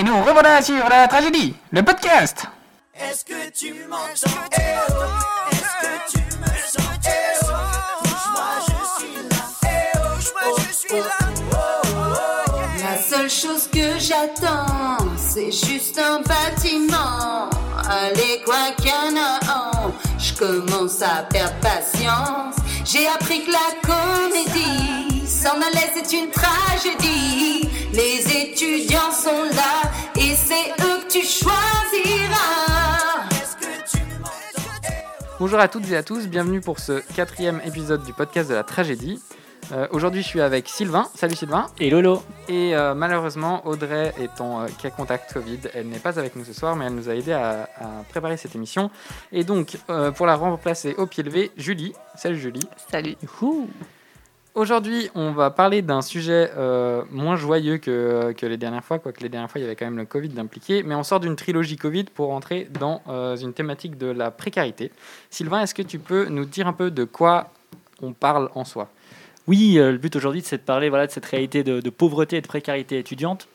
Et nous revoilà sur la tragédie, le podcast. Est-ce que tu m'entends? Eh oh Est-ce que tu me sens? Eh oh je suis là Eh oh je suis là La seule chose que j'attends, c'est juste un bâtiment. Allez, quoi qu'il y en a un, je commence à perdre patience. J'ai appris que la comédie, s'en aller, c'est une tragédie. Les étudiants sont là, et c'est eux que tu choisiras. Est-ce que tu m'entends Bonjour à toutes et à tous, bienvenue pour ce quatrième épisode du podcast de la tragédie. Euh, Aujourd'hui, je suis avec Sylvain. Salut Sylvain. Et Lolo Et euh, malheureusement, Audrey étant euh, cas contact Covid, elle n'est pas avec nous ce soir, mais elle nous a aidé à, à préparer cette émission. Et donc, euh, pour la remplacer au pied levé, Julie. Salut Julie. Salut. Aujourd'hui, on va parler d'un sujet euh, moins joyeux que, que les dernières fois, quoique les dernières fois, il y avait quand même le Covid d'impliquer, mais on sort d'une trilogie Covid pour entrer dans euh, une thématique de la précarité. Sylvain, est-ce que tu peux nous dire un peu de quoi on parle en soi? Oui, euh, le but aujourd'hui, c'est de parler voilà, de cette réalité de, pauvreté et de précarité étudiante.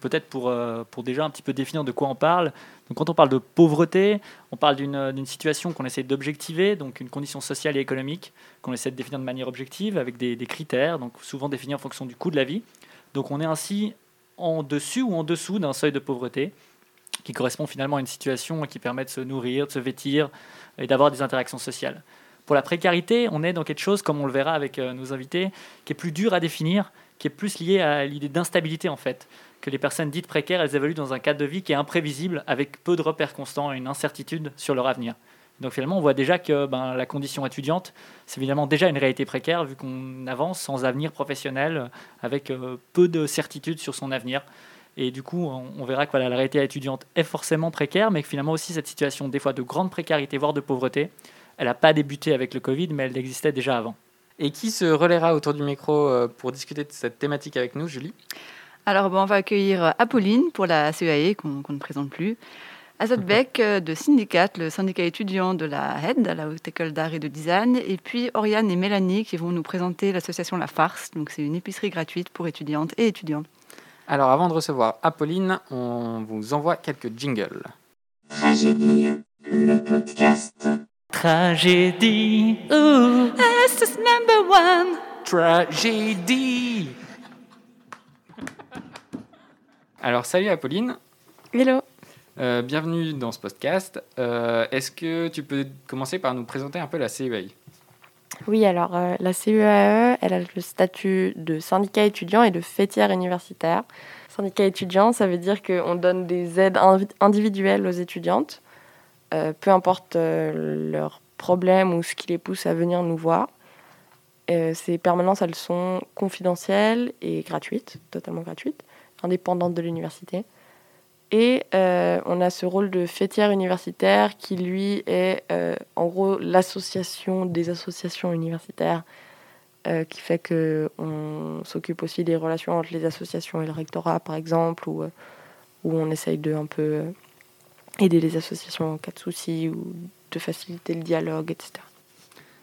Peut-être pour, euh, pour déjà un petit peu définir de quoi on parle. Donc quand on parle de pauvreté, on parle d'une euh, d'une situation qu'on essaie d'objectiver, donc une condition sociale et économique qu'on essaie de définir de manière objective avec des, des critères, donc souvent définis en fonction du coût de la vie. Donc on est ainsi en dessus ou en dessous d'un seuil de pauvreté qui correspond finalement à une situation qui permet de se nourrir, de se vêtir et d'avoir des interactions sociales. Pour la précarité, on est dans quelque chose, comme on le verra avec euh, nos invités, qui est plus dur à définir, qui est plus lié à l'idée d'instabilité en fait. Que les personnes dites précaires, elles évoluent dans un cadre de vie qui est imprévisible, avec peu de repères constants et une incertitude sur leur avenir. Donc finalement, on voit déjà que ben, la condition étudiante, c'est évidemment déjà une réalité précaire, vu qu'on avance sans avenir professionnel, avec euh, peu de certitude sur son avenir. Et du coup, on, verra que la réalité étudiante est forcément précaire, mais que finalement aussi cette situation, des fois de grande précarité, voire de pauvreté, elle n'a pas débuté avec le Covid, mais elle existait déjà avant. Et qui se relaiera autour du micro euh, pour discuter de cette thématique avec nous, Julie? Alors, bon, on va accueillir Apolline pour la CEAE, qu'on qu'on ne présente plus. Azad Beck euh, de Syndicat, le syndicat étudiant de la HED, la Haute École d'Art et de Design. Et puis Oriane et Mélanie qui vont nous présenter l'association La Farce. Donc, c'est une épicerie gratuite pour étudiantes et étudiants. Alors, avant de recevoir Apolline, on vous envoie quelques jingles. Tragédie, ouh, This is number one? Tragédie Alors, salut Apolline, Hello. Euh, bienvenue dans ce podcast. Euh, Est-ce que tu peux commencer par nous présenter un peu la CEAI Oui, alors euh, la CEAE, elle a le statut de syndicat étudiant et de fêtière universitaire. Syndicat étudiant, ça veut dire qu'on donne des aides individuelles aux étudiantes, peu importe leurs problèmes ou ce qui les pousse à venir nous voir. Ces permanences, elles sont confidentielles et gratuites, totalement gratuites, indépendantes de l'université. Et euh, on a ce rôle de fêtière universitaire qui, lui, est euh, en gros l'association des associations universitaires euh, qui fait qu'on s'occupe aussi des relations entre les associations et le rectorat, par exemple, euh, où on essaye de un peu aider les associations en cas de soucis ou de faciliter le dialogue, etc.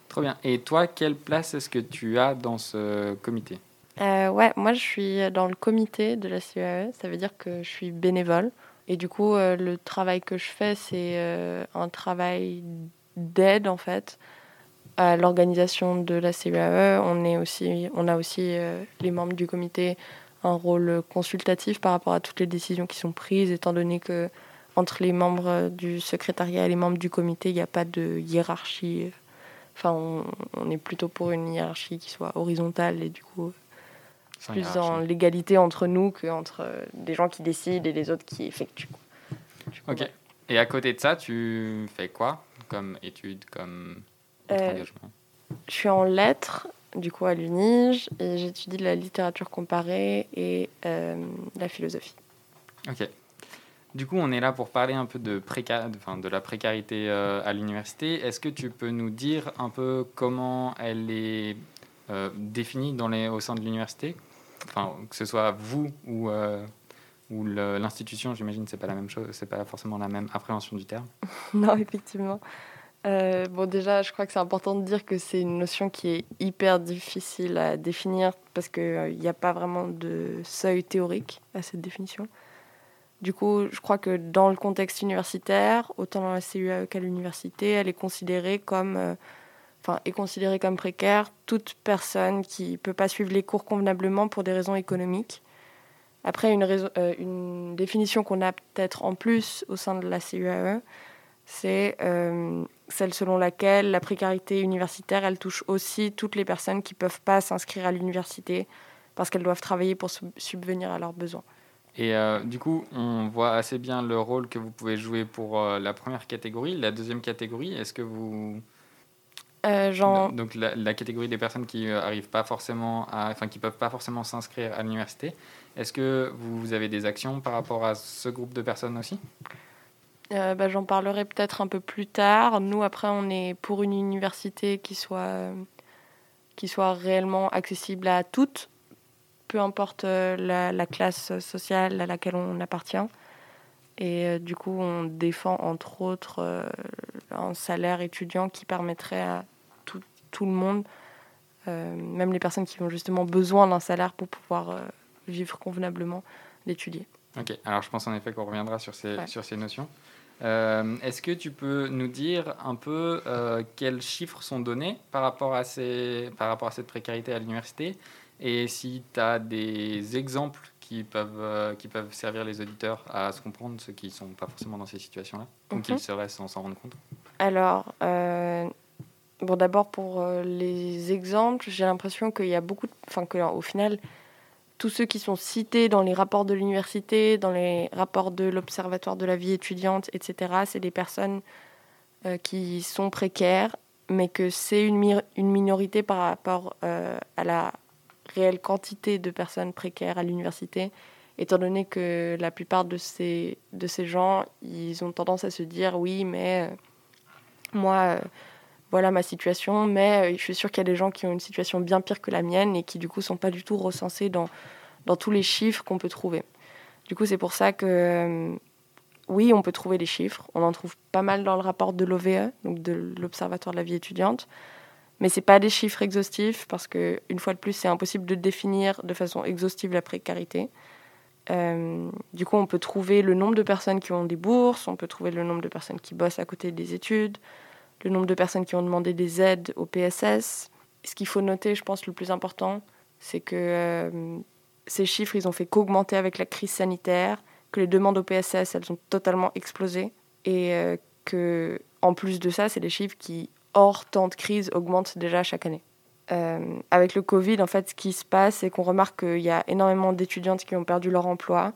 Trop bien. Et toi, quelle place est-ce que tu as dans ce comité? Euh, ouais, moi je suis dans le comité de la CEAE, ça veut dire que je suis bénévole. Et du coup, euh, le travail que je fais, c'est euh, un travail d'aide en fait à l'organisation de la CEAE. On, est aussi, on a aussi, les membres du comité, un rôle consultatif par rapport à toutes les décisions qui sont prises, étant donné que entre les membres du secrétariat et les membres du comité, il n'y a pas de hiérarchie. Enfin, on est plutôt pour une hiérarchie qui soit horizontale et du coup Sans plus dans l'égalité entre nous qu'entre euh, des gens qui décident et les autres qui effectuent. Ok. Et à côté de ça, tu fais quoi comme étude, comme Euh, engagement? Je suis en lettres, du coup à l'UNIGE, et j'étudie la littérature comparée et euh, la philosophie. Ok. Du coup, on est là pour parler un peu de, préca... enfin, de la précarité euh, à l'université. Est-ce que tu peux nous dire un peu comment elle est euh, définie dans les... au sein de l'université? Que ce soit vous ou, euh, l'institution, j'imagine, c'est pas la même chose, c'est pas forcément la même appréhension du terme. non, effectivement. Euh, bon, déjà, je crois que c'est important de dire que c'est une notion qui est hyper difficile à définir parce qu'il n'y a pas vraiment de seuil théorique à cette définition. Du coup, je crois que dans le contexte universitaire, autant dans la CUAE qu'à l'université, elle est considérée comme, euh, enfin, est considérée comme précaire toute personne qui peut pas suivre les cours convenablement pour des raisons économiques. Après, une, raison- euh, une définition qu'on a peut-être en plus au sein de la CUAE, c'est euh, celle selon laquelle la précarité universitaire, elle touche aussi toutes les personnes qui peuvent pas s'inscrire à l'université parce qu'elles doivent travailler pour sub- subvenir à leurs besoins. Et euh, du coup, on voit assez bien le rôle que vous pouvez jouer pour la première catégorie. La deuxième catégorie, est-ce que vous... Euh, Donc la, la catégorie des personnes qui euh, arrivent pas forcément à... Enfin, qui peuvent pas forcément s'inscrire à l'université. Est-ce que vous avez des actions par rapport à ce groupe de personnes aussi? Euh, bah, J'en parlerai peut-être un peu plus tard. Nous, après, on est pour une université qui soit, euh, qui soit réellement accessible à toutes, peu importe euh, la, la classe sociale à laquelle on appartient. Et du coup, on défend entre autres un salaire étudiant qui permettrait à tout, le monde, euh, même les personnes qui ont justement besoin d'un salaire pour pouvoir euh, vivre convenablement, d'étudier. Ok, alors je pense en effet qu'on reviendra sur ces, Ouais. sur ces notions. Euh, Est-ce que tu peux nous dire un peu euh, quels chiffres sont donnés par rapport à, ces, par rapport à cette précarité à l'université et si tu as des exemples qui peuvent, euh, qui peuvent servir les auditeurs à se comprendre, ceux qui ne sont pas forcément dans ces situations-là, ou qui Mhm. le seraient sans s'en rendre compte? Alors, euh, bon, d'abord pour euh, les exemples, j'ai l'impression qu'il y a beaucoup, de- enfin que au final, tous ceux qui sont cités dans les rapports de l'université, dans les rapports de l'Observatoire de la vie étudiante, etc., c'est des personnes euh, qui sont précaires, mais que c'est une, mi- une minorité par rapport euh, à la réelle quantité de personnes précaires à l'université, étant donné que la plupart de ces, de ces gens, ils ont tendance à se dire oui, mais moi, voilà ma situation, mais euh, je suis sûre qu'il y a des gens qui ont une situation bien pire que la mienne et qui du coup sont pas du tout recensés dans, dans tous les chiffres qu'on peut trouver. Du coup, c'est pour ça que euh, oui, on peut trouver les chiffres. On en trouve pas mal dans le rapport de l'OVE, donc de l'Observatoire de la vie étudiante. Mais c'est pas des chiffres exhaustifs parce que une fois de plus, c'est impossible de définir de façon exhaustive la précarité. Euh, du coup, on peut trouver le nombre de personnes qui ont des bourses, on peut trouver le nombre de personnes qui bossent à côté des études, le nombre de personnes qui ont demandé des aides au PSS. Ce qu'il faut noter, je pense, le plus important, c'est que euh, ces chiffres, ils ont fait qu'augmenter avec la crise sanitaire, que les demandes au PSS, elles ont totalement explosé, et euh, que, en plus de ça, c'est des chiffres qui, hors temps de crise, augmentent déjà chaque année. Euh, avec le Covid, en fait, ce qui se passe, c'est qu'on remarque qu'il y a énormément d'étudiantes qui ont perdu leur emploi.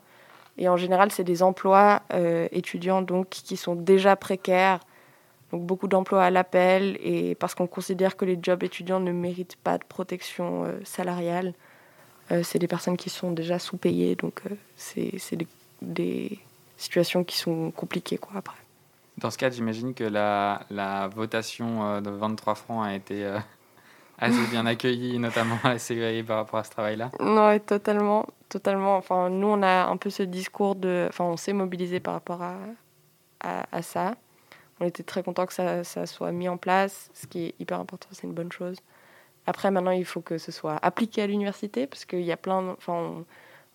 Et en général, c'est des emplois euh, étudiants donc, qui sont déjà précaires. Donc beaucoup d'emplois à l'appel. Et parce qu'on considère que les jobs étudiants ne méritent pas de protection euh, salariale, euh, c'est des personnes qui sont déjà sous-payées. Donc euh, c'est c'est des, des situations qui sont compliquées quoi, après. Dans ce cas, j'imagine que la, la votation euh, de 23 francs a été assez bien accueillie, notamment à la CUAE par rapport à ce travail-là. Non, totalement, totalement. Enfin, nous, on a un peu ce discours de, enfin, on s'est mobilisé par rapport à, à, à ça. On était très content que ça, soit mis en place, ce qui est hyper important, c'est une bonne chose. Après, maintenant, il faut que ce soit appliqué à l'université, parce qu'il y a plein, enfin,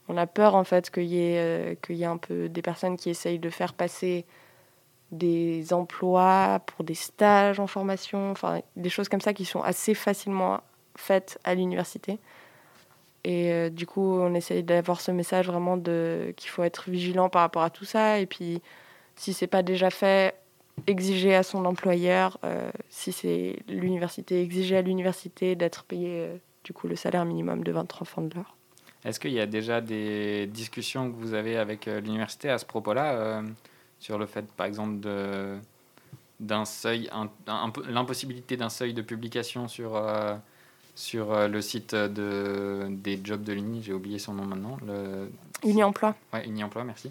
on, a peur en fait qu'il y ait, euh, y ait un peu des personnes qui essayent de faire passer des emplois pour des stages en formation, enfin, des choses comme ça qui sont assez facilement faites à l'université. Et euh, du coup, on essaye d'avoir ce message vraiment qu'il faut être vigilant par rapport à tout ça. Et puis, si c'est pas déjà fait, exiger à son employeur, euh, si c'est l'université, exiger à l'université d'être payé euh, du coup le salaire minimum de 23 francs de l'heure. Est-ce qu'il y a déjà des discussions que vous avez avec euh, l'université à ce propos-là, sur le fait, par exemple, de, d'un seuil, un- un peu- l'impossibilité d'un seuil de publication sur, sur le site de, des jobs de l'Uni, j'ai oublié son nom maintenant, le, Uni-emploi. ouais, Uni-emploi, merci,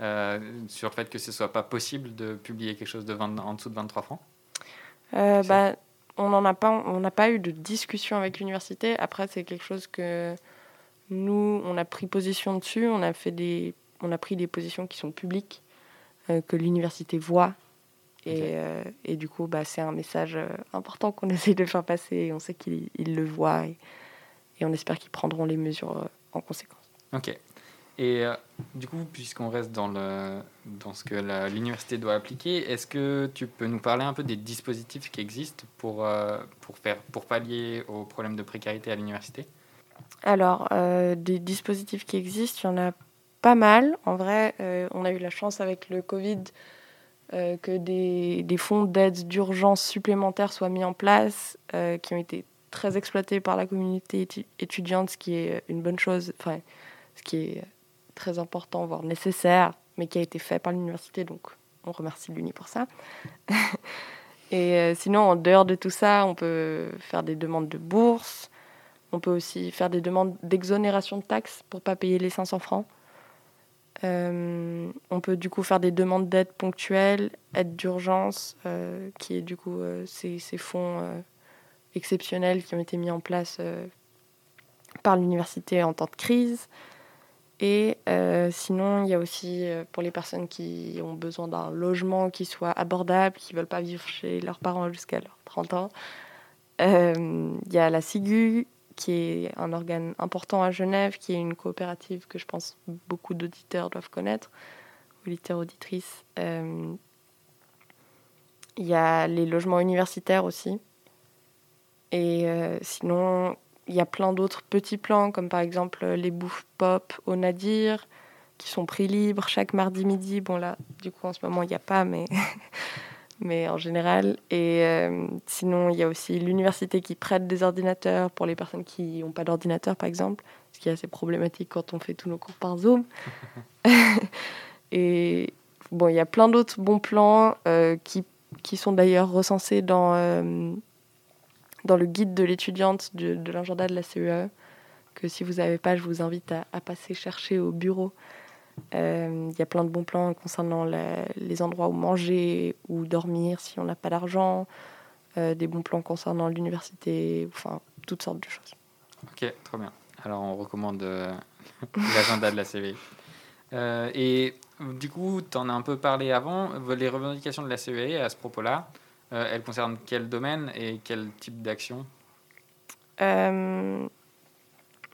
Euh, sur le fait que ce soit pas possible de publier quelque chose de 20 en dessous de 23 francs Euh, bah, on n'en a pas, on n'a pas eu de discussion avec l'université. Après, c'est quelque chose que nous, on a pris position dessus. On a fait des, on a pris des positions qui sont publiques, euh, que l'université voit. Et, euh, et du coup, bah, c'est un message important qu'on essaye de faire passer. Et on sait qu'ils ils le voient et, et on espère qu'ils prendront les mesures en conséquence. Ok. Et euh, du coup, puisqu'on reste dans, le, dans ce que l'université doit appliquer, est-ce que tu peux nous parler un peu des dispositifs qui existent pour, euh, pour, faire, pour pallier aux problèmes de précarité à l'université? Alors, euh, des dispositifs qui existent, il y en a pas mal. En vrai, on a eu la chance avec le Covid que des, des fonds d'aide d'urgence supplémentaires soient mis en place, qui ont été très exploités par la communauté étu- étudiante, ce qui est une bonne chose, enfin, ce qui est très important, voire nécessaire, mais qui a été fait par l'université, donc on remercie l'Uni pour ça. Et euh, sinon, en dehors de tout ça, on peut faire des demandes de bourse, on peut aussi faire des demandes d'exonération de taxes pour pas payer les 500 francs. Euh, on peut du coup faire des demandes d'aide ponctuelle, aide d'urgence, euh, qui est du coup ces, fonds exceptionnels qui ont été mis en place par l'université en temps de crise. Et euh, sinon, il y a aussi euh, pour les personnes qui ont besoin d'un logement qui soit abordable, qui ne veulent pas vivre chez leurs parents jusqu'à leurs 30 ans. Euh, Il y a la SIGU, qui est un organe important à Genève, qui est une coopérative que je pense beaucoup d'auditeurs doivent connaître, auditeurs, auditrices. Il y a les logements universitaires aussi. Et sinon, il y a plein d'autres petits plans, comme par exemple les bouffes pop au Nadir, qui sont prix libres chaque mardi midi. Bon là, du coup, en ce moment, il n'y a pas, mais, mais en général. Et euh, sinon, il y a aussi l'université qui prête des ordinateurs pour les personnes qui n'ont pas d'ordinateur, par exemple, ce qui est assez problématique quand on fait tous nos cours par Zoom. Et bon, il y a plein d'autres bons plans euh, qui, qui sont d'ailleurs recensés dans, euh, dans le guide de l'étudiante de, l'agenda de la CEAE, que si vous n'avez pas, je vous invite à, passer chercher au bureau. Euh, Il y a plein de bons plans concernant les endroits où manger ou dormir si on n'a pas d'argent, euh, des bons plans concernant l'université, enfin toutes sortes de choses. Ok, trop bien. Alors on recommande euh, l'agenda de la CVI. Euh, et du coup, tu en as un peu parlé avant, les revendications de la CVI à ce propos-là, euh, elles concernent quel domaine et quel type d'action? Euh,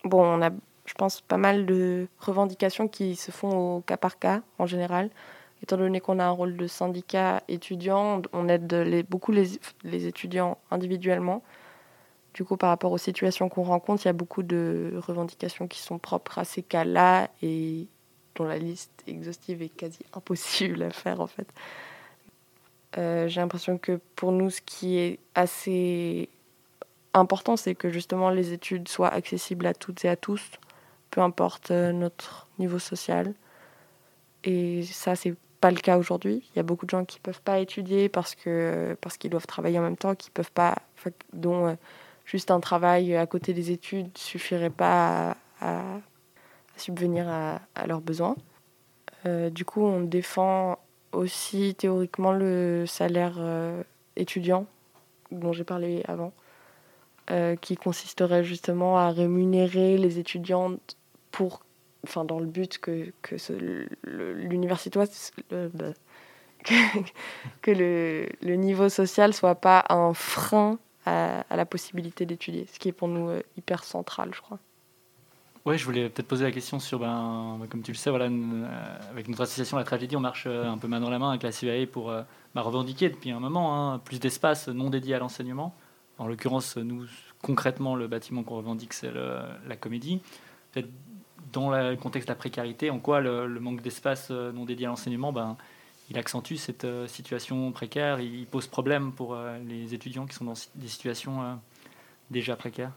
bon, on a, je pense, pas mal de revendications qui se font au cas par cas en général. Étant donné qu'on a un rôle de syndicat étudiant, on aide beaucoup les, les étudiants individuellement. Du coup, par rapport aux situations qu'on rencontre, il y a beaucoup de revendications qui sont propres à ces cas-là et dont la liste exhaustive est quasi impossible à faire en fait. Euh, J'ai l'impression que pour nous, ce qui est assez important, c'est que justement les études soient accessibles à toutes et à tous, peu importe euh, notre niveau social. Et ça, c'est pas le cas aujourd'hui. Il y a beaucoup de gens qui peuvent pas étudier parce que parce qu'ils doivent travailler en même temps, qui peuvent pas, dont euh, juste un travail à côté des études suffirait pas à, subvenir à, leurs besoins. Du coup, on défend aussi théoriquement le salaire euh, étudiant dont j'ai parlé avant euh, qui consisterait justement à rémunérer les étudiantes pour, enfin, dans le but que, que l'université, que, que le, le niveau social soit pas un frein à, à la possibilité d'étudier, ce qui est pour nous euh, hyper central, je crois. Ouais, je voulais peut-être poser la question sur, ben, ben, comme tu le sais, voilà, euh, avec notre association La Tragédie, on marche euh, un peu main dans la main avec la CVAE pour euh, bah, revendiquer depuis un moment hein, plus d'espace non dédié à l'enseignement. En l'occurrence, nous, concrètement, le bâtiment qu'on revendique, c'est la comédie. Dans le contexte de la précarité, en quoi le, le manque d'espace non dédié à l'enseignement, ben, il accentue cette situation précaire, il pose problème pour les étudiants qui sont dans des situations déjà précaires.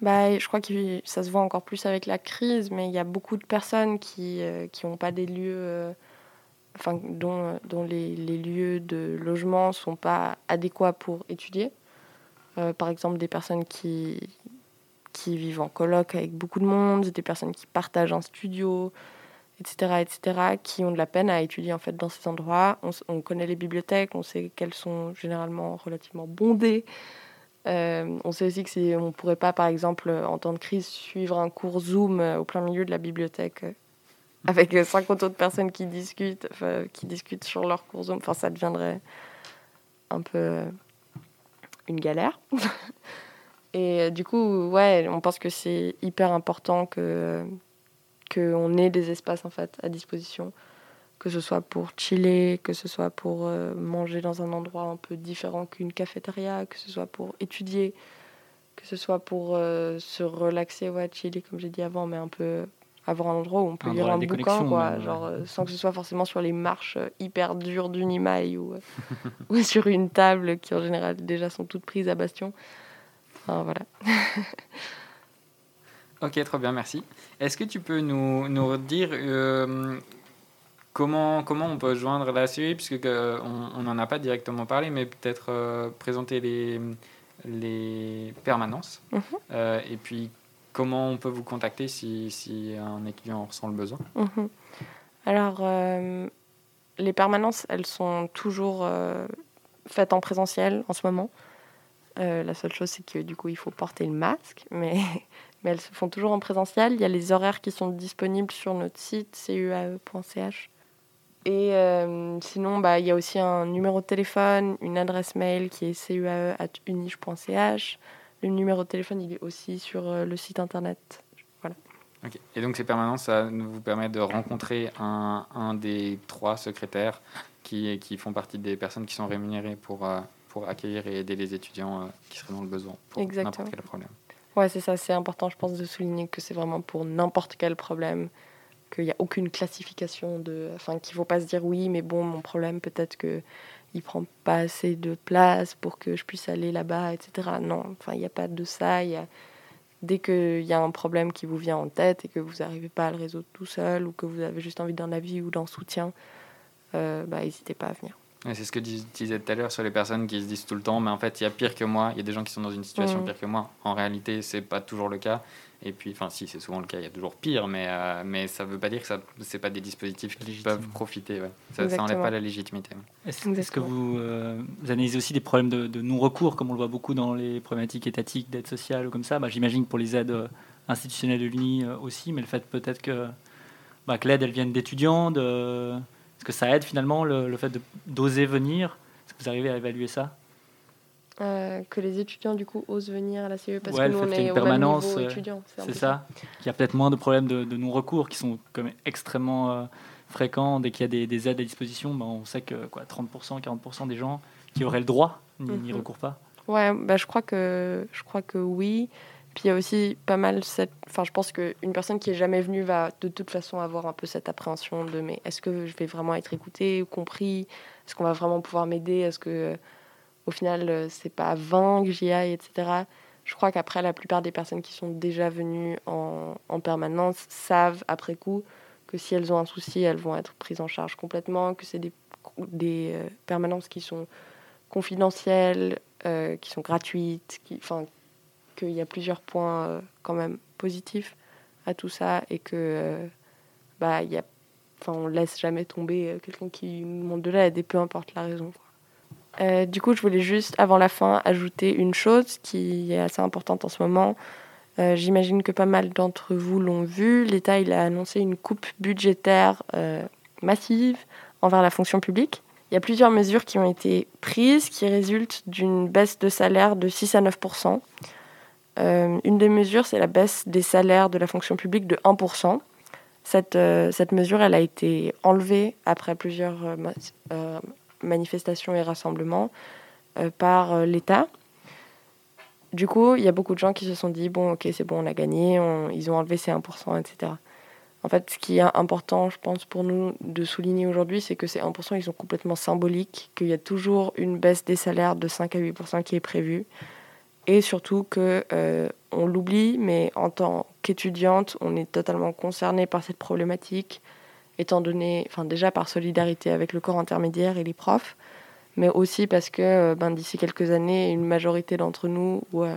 Bah, je crois que ça se voit encore plus avec la crise, mais il y a beaucoup de personnes qui n'ont pas des lieux, euh, enfin, dont, dont les, les lieux de logement ne sont pas adéquats pour étudier. Euh, par exemple, des personnes qui, qui vivent en coloc avec beaucoup de monde, des personnes qui partagent un studio, etc., etc., qui ont de la peine à étudier en fait dans ces endroits. On, on connaît les bibliothèques, on sait qu'elles sont généralement relativement bondées. Euh, on sait aussi que on ne pourrait pas, par exemple, en temps de crise, suivre un cours Zoom euh, au plein milieu de la bibliothèque euh, avec euh, 50 autres personnes qui discutent, enfin, qui discutent sur leur cours Zoom. Enfin, ça deviendrait un peu une galère. Et du coup, ouais, on pense que c'est hyper important que, qu'on ait des espaces en fait à disposition, que ce soit pour chiller, que ce soit pour euh, manger dans un endroit un peu différent qu'une cafétéria, que ce soit pour étudier, que ce soit pour euh, se relaxer, ouais, chiller comme j'ai dit avant, mais un peu avoir un endroit où on peut Un lire un bouquin, quoi, même, genre euh, sans que ce soit forcément sur les marches hyper dures du Nimaï ou, ou sur une table qui en général déjà sont toutes prises à bastion. Enfin, voilà. Ok, très bien, merci. Est-ce que tu peux nous, nous redire euh, comment, comment on peut joindre la série Puisque euh, on n'en a pas directement parlé, mais peut-être euh, présenter les, les permanences. Mhm. Euh, et puis, comment on peut vous contacter si, si un étudiant en ressent le besoin Mhm. Alors, les permanences, elles sont toujours faites en présentiel en ce moment. La seule chose, c'est que du coup, il faut porter le masque, mais, mais elles se font toujours en présentiel. Il y a les horaires qui sont disponibles sur notre site cuae.ch. Et euh, sinon, bah, il y a aussi un numéro de téléphone, une adresse mail qui est cuae.unige.ch. Le numéro de téléphone, il est aussi sur euh, le site internet. Ok. Et donc, ces permanences, ça vous permet de rencontrer un, un des trois secrétaires qui, qui font partie des personnes qui sont rémunérées pour, euh, pour accueillir et aider les étudiants euh, qui seraient dans le besoin pour n'importe quel problème. Ouais, c'est ça, c'est important, je pense, de souligner que c'est vraiment pour n'importe quel problème, qu'il n'y a aucune classification de. Enfin, qu'il ne faut pas se dire oui, mais bon, mon problème, peut-être que il prend pas assez de place pour que je puisse aller là-bas, etc. Non, enfin, il n'y a pas de ça. Y a... Dès qu'il y a un problème qui vous vient en tête et que vous n'arrivez pas à le résoudre tout seul ou que vous avez juste envie d'un avis ou d'un soutien, euh, bah, n'hésitez pas à venir. Ouais, c'est ce que dis- tu disais tout à l'heure sur les personnes qui se disent tout le temps, mais en fait, il y a pire que moi, il y a des gens qui sont dans une situation Mhm. pire que moi. En réalité, c'est pas toujours le cas. Et puis, enfin, si, c'est souvent le cas, il y a toujours pire, mais, euh, mais ça veut pas dire que ça c'est pas des dispositifs qui Légitime. peuvent profiter. Ouais. Ça, ça Exactement. enlève pas la légitimité. ouais. Est-ce que vous, euh, vous analysez aussi des problèmes de, de non-recours, comme on le voit beaucoup dans les problématiques étatiques d'aide sociale ou comme ça? Bah, J'imagine que pour les aides euh, institutionnelles de l'UNI euh, aussi, mais le fait peut-être que, bah, que l'aide elle vienne d'étudiants, de... est-ce que ça aide finalement le, le fait d'oser venir? Est-ce que vous arrivez à évaluer ça? Euh, que les étudiants, du coup, osent venir à la CE parce Ouais, que nous, on est une au permanence, euh, étudiant. C'est ça Qu'il y a peut-être moins de problèmes de, de non-recours qui sont même extrêmement euh, fréquents. Dès qu'il y a des, des aides à disposition, bah, on sait que quoi, 30%, 40% des gens qui auraient le droit n'y Mhm. recourent pas. Ouais, bah, je, crois que, je crois que oui. Puis il y a aussi pas mal cette. Enfin, je pense qu'une personne qui est jamais venue va de toute façon avoir un peu cette appréhension de mais est-ce que je vais vraiment être écoutée ou compris? Est-ce qu'on va vraiment pouvoir m'aider? Est-ce que au final euh, c'est pas vain que j'y aille, etc. Je crois qu'après, la plupart des personnes qui sont déjà venues en, en permanence savent après coup que si elles ont un souci, elles vont être prises en charge complètement, que c'est des, des euh, permanences qui sont confidentielles, euh, qui sont gratuites, qui, enfin, qu'il y a plusieurs points euh, quand même positifs à tout ça et que euh, bah il y a, enfin on laisse jamais tomber euh, quelqu'un qui demande de l'aide et peu importe la raison. du coup, je voulais juste avant la fin ajouter une chose qui est assez importante en ce moment. J'imagine que pas mal d'entre vous l'ont vu. L'État a annoncé une coupe budgétaire massive envers la fonction publique. Il y a plusieurs mesures qui ont été prises qui résultent d'une baisse de salaire de 6 à 9 Euh, Une des mesures, c'est la baisse des salaires de la fonction publique de 1 cette, euh, cette mesure, elle a été enlevée après plusieurs euh, ma- euh, manifestations et rassemblements euh, par euh, l'État. Du coup, il y a beaucoup de gens qui se sont dit bon, ok, c'est bon, on a gagné, ils ont enlevé ces 1%, etc. En fait, ce qui est important, je pense, pour nous de souligner aujourd'hui, c'est que ces 1%, ils sont complètement symboliques, qu'il y a toujours une baisse des salaires de 5 à 8% qui est prévue. Et surtout que euh, on l'oublie, mais en tant qu'étudiante, on est totalement concerné par cette problématique, étant donné, enfin déjà par solidarité avec le corps intermédiaire et les profs, mais aussi parce que euh, ben, d'ici quelques années, une majorité d'entre nous, ou euh,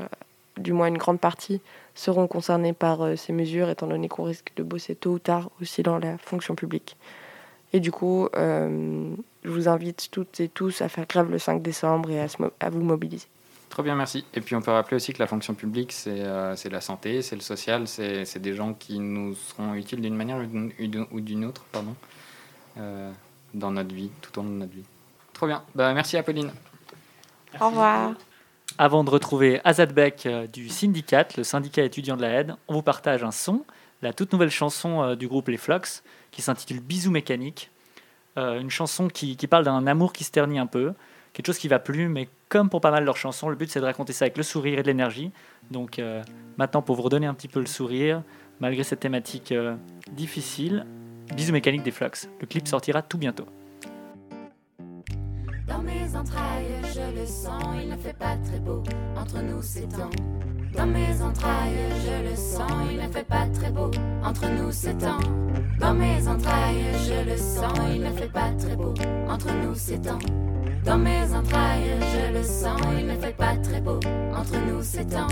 du moins une grande partie, seront concernés par ces mesures, étant donné qu'on risque de bosser tôt ou tard aussi dans la fonction publique. Et du coup, je vous invite toutes et tous à faire grève le 5 décembre et à, se à vous mobiliser. Très bien, merci. Et puis on peut rappeler aussi que la fonction publique, c'est euh, c'est la santé, c'est le social, c'est c'est des gens qui nous seront utiles d'une manière ou d'une- autre pardon, euh, dans notre vie, tout au long de notre vie. Trop bien. Bah, merci Apolline. Au revoir. Avant de retrouver Azad Beck euh, du syndicat, le syndicat étudiant de la aide, on vous partage un son. la toute nouvelle chanson euh, du groupe Les Flux, qui s'intitule Bisous mécanique. Euh, une chanson qui, qui parle d'un amour qui se ternit un peu, quelque chose qui va plus, mais comme pour pas mal leurs chansons, le but c'est de raconter ça avec le sourire et de l'énergie. Donc euh, maintenant, pour vous redonner un petit peu le sourire, malgré cette thématique euh, difficile, Bisous mécanique des Flux. Le clip sortira tout bientôt. Dans mes entrailles, je le sens, il ne fait pas très beau. Entre nous, c'est temps. Dans mes entrailles, je le sens, il ne fait pas très beau. Entre nous, c'est temps. Dans mes entrailles, je le sens, il ne fait pas très beau. Entre nous, c'est temps. Dans mes entrailles, je le sens, il ne fait pas très beau. Entre nous, c'est temps.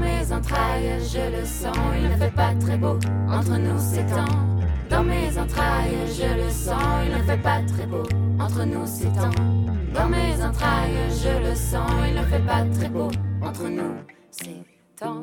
Mes entrailles, je le sens, il ne fait pas très beau. Entre nous, c'est temps. Dans mes entrailles, je le sens, il ne fait pas très beau. Entre nous, c'est temps. Dans mes entrailles, je le sens, il ne fait pas très beau. Entre nous, c'est temps.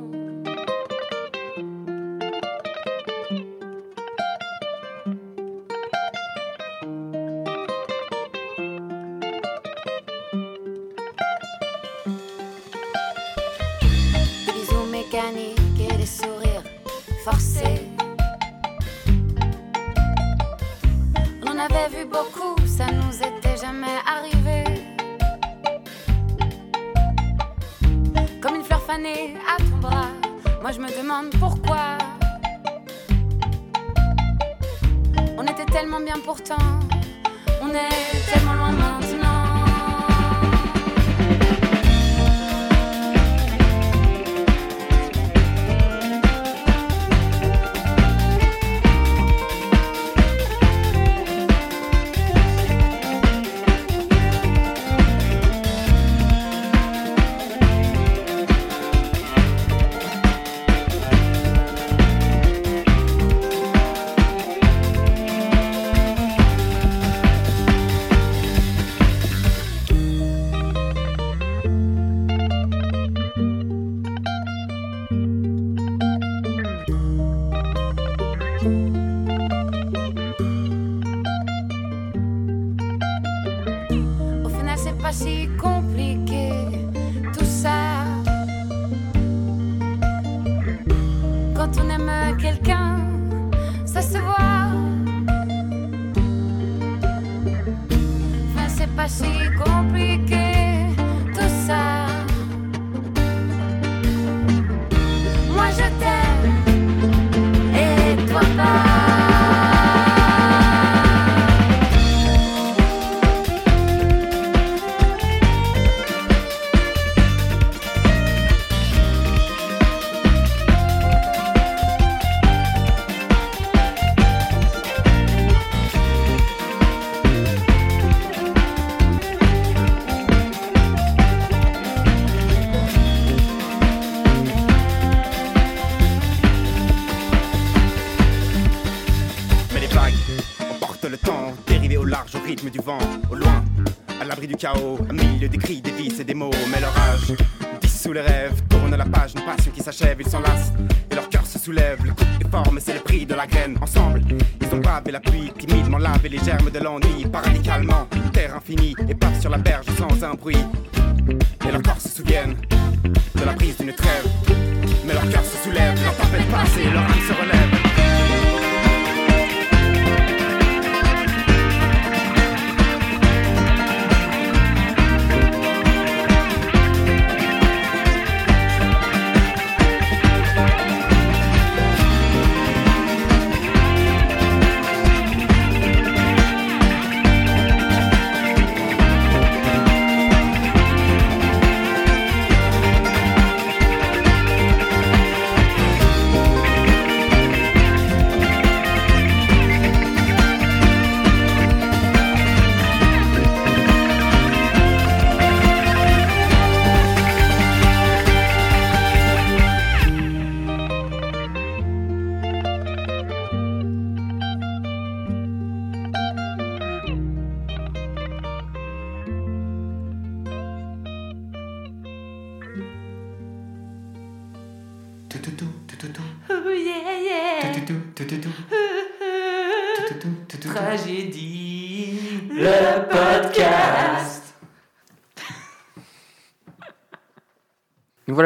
Chaos, au milieu des cris, des vices et des mots. Mais leur âge dissout les rêves, tourne la page, une passion qui s'achève, ils s'enlacent et leur cœur se soulève. Le coup est fort, c'est le prix de la graine. Ensemble, ils ont bavé la pluie, timidement lavé les germes de l'ennui, paradicalement, terre infinie, et passent sur la berge sans un bruit. Et leurs corps se souviennent de la prise d'une trêve. Mais leur cœur se soulève, leur tempête passe et leur âme se relève.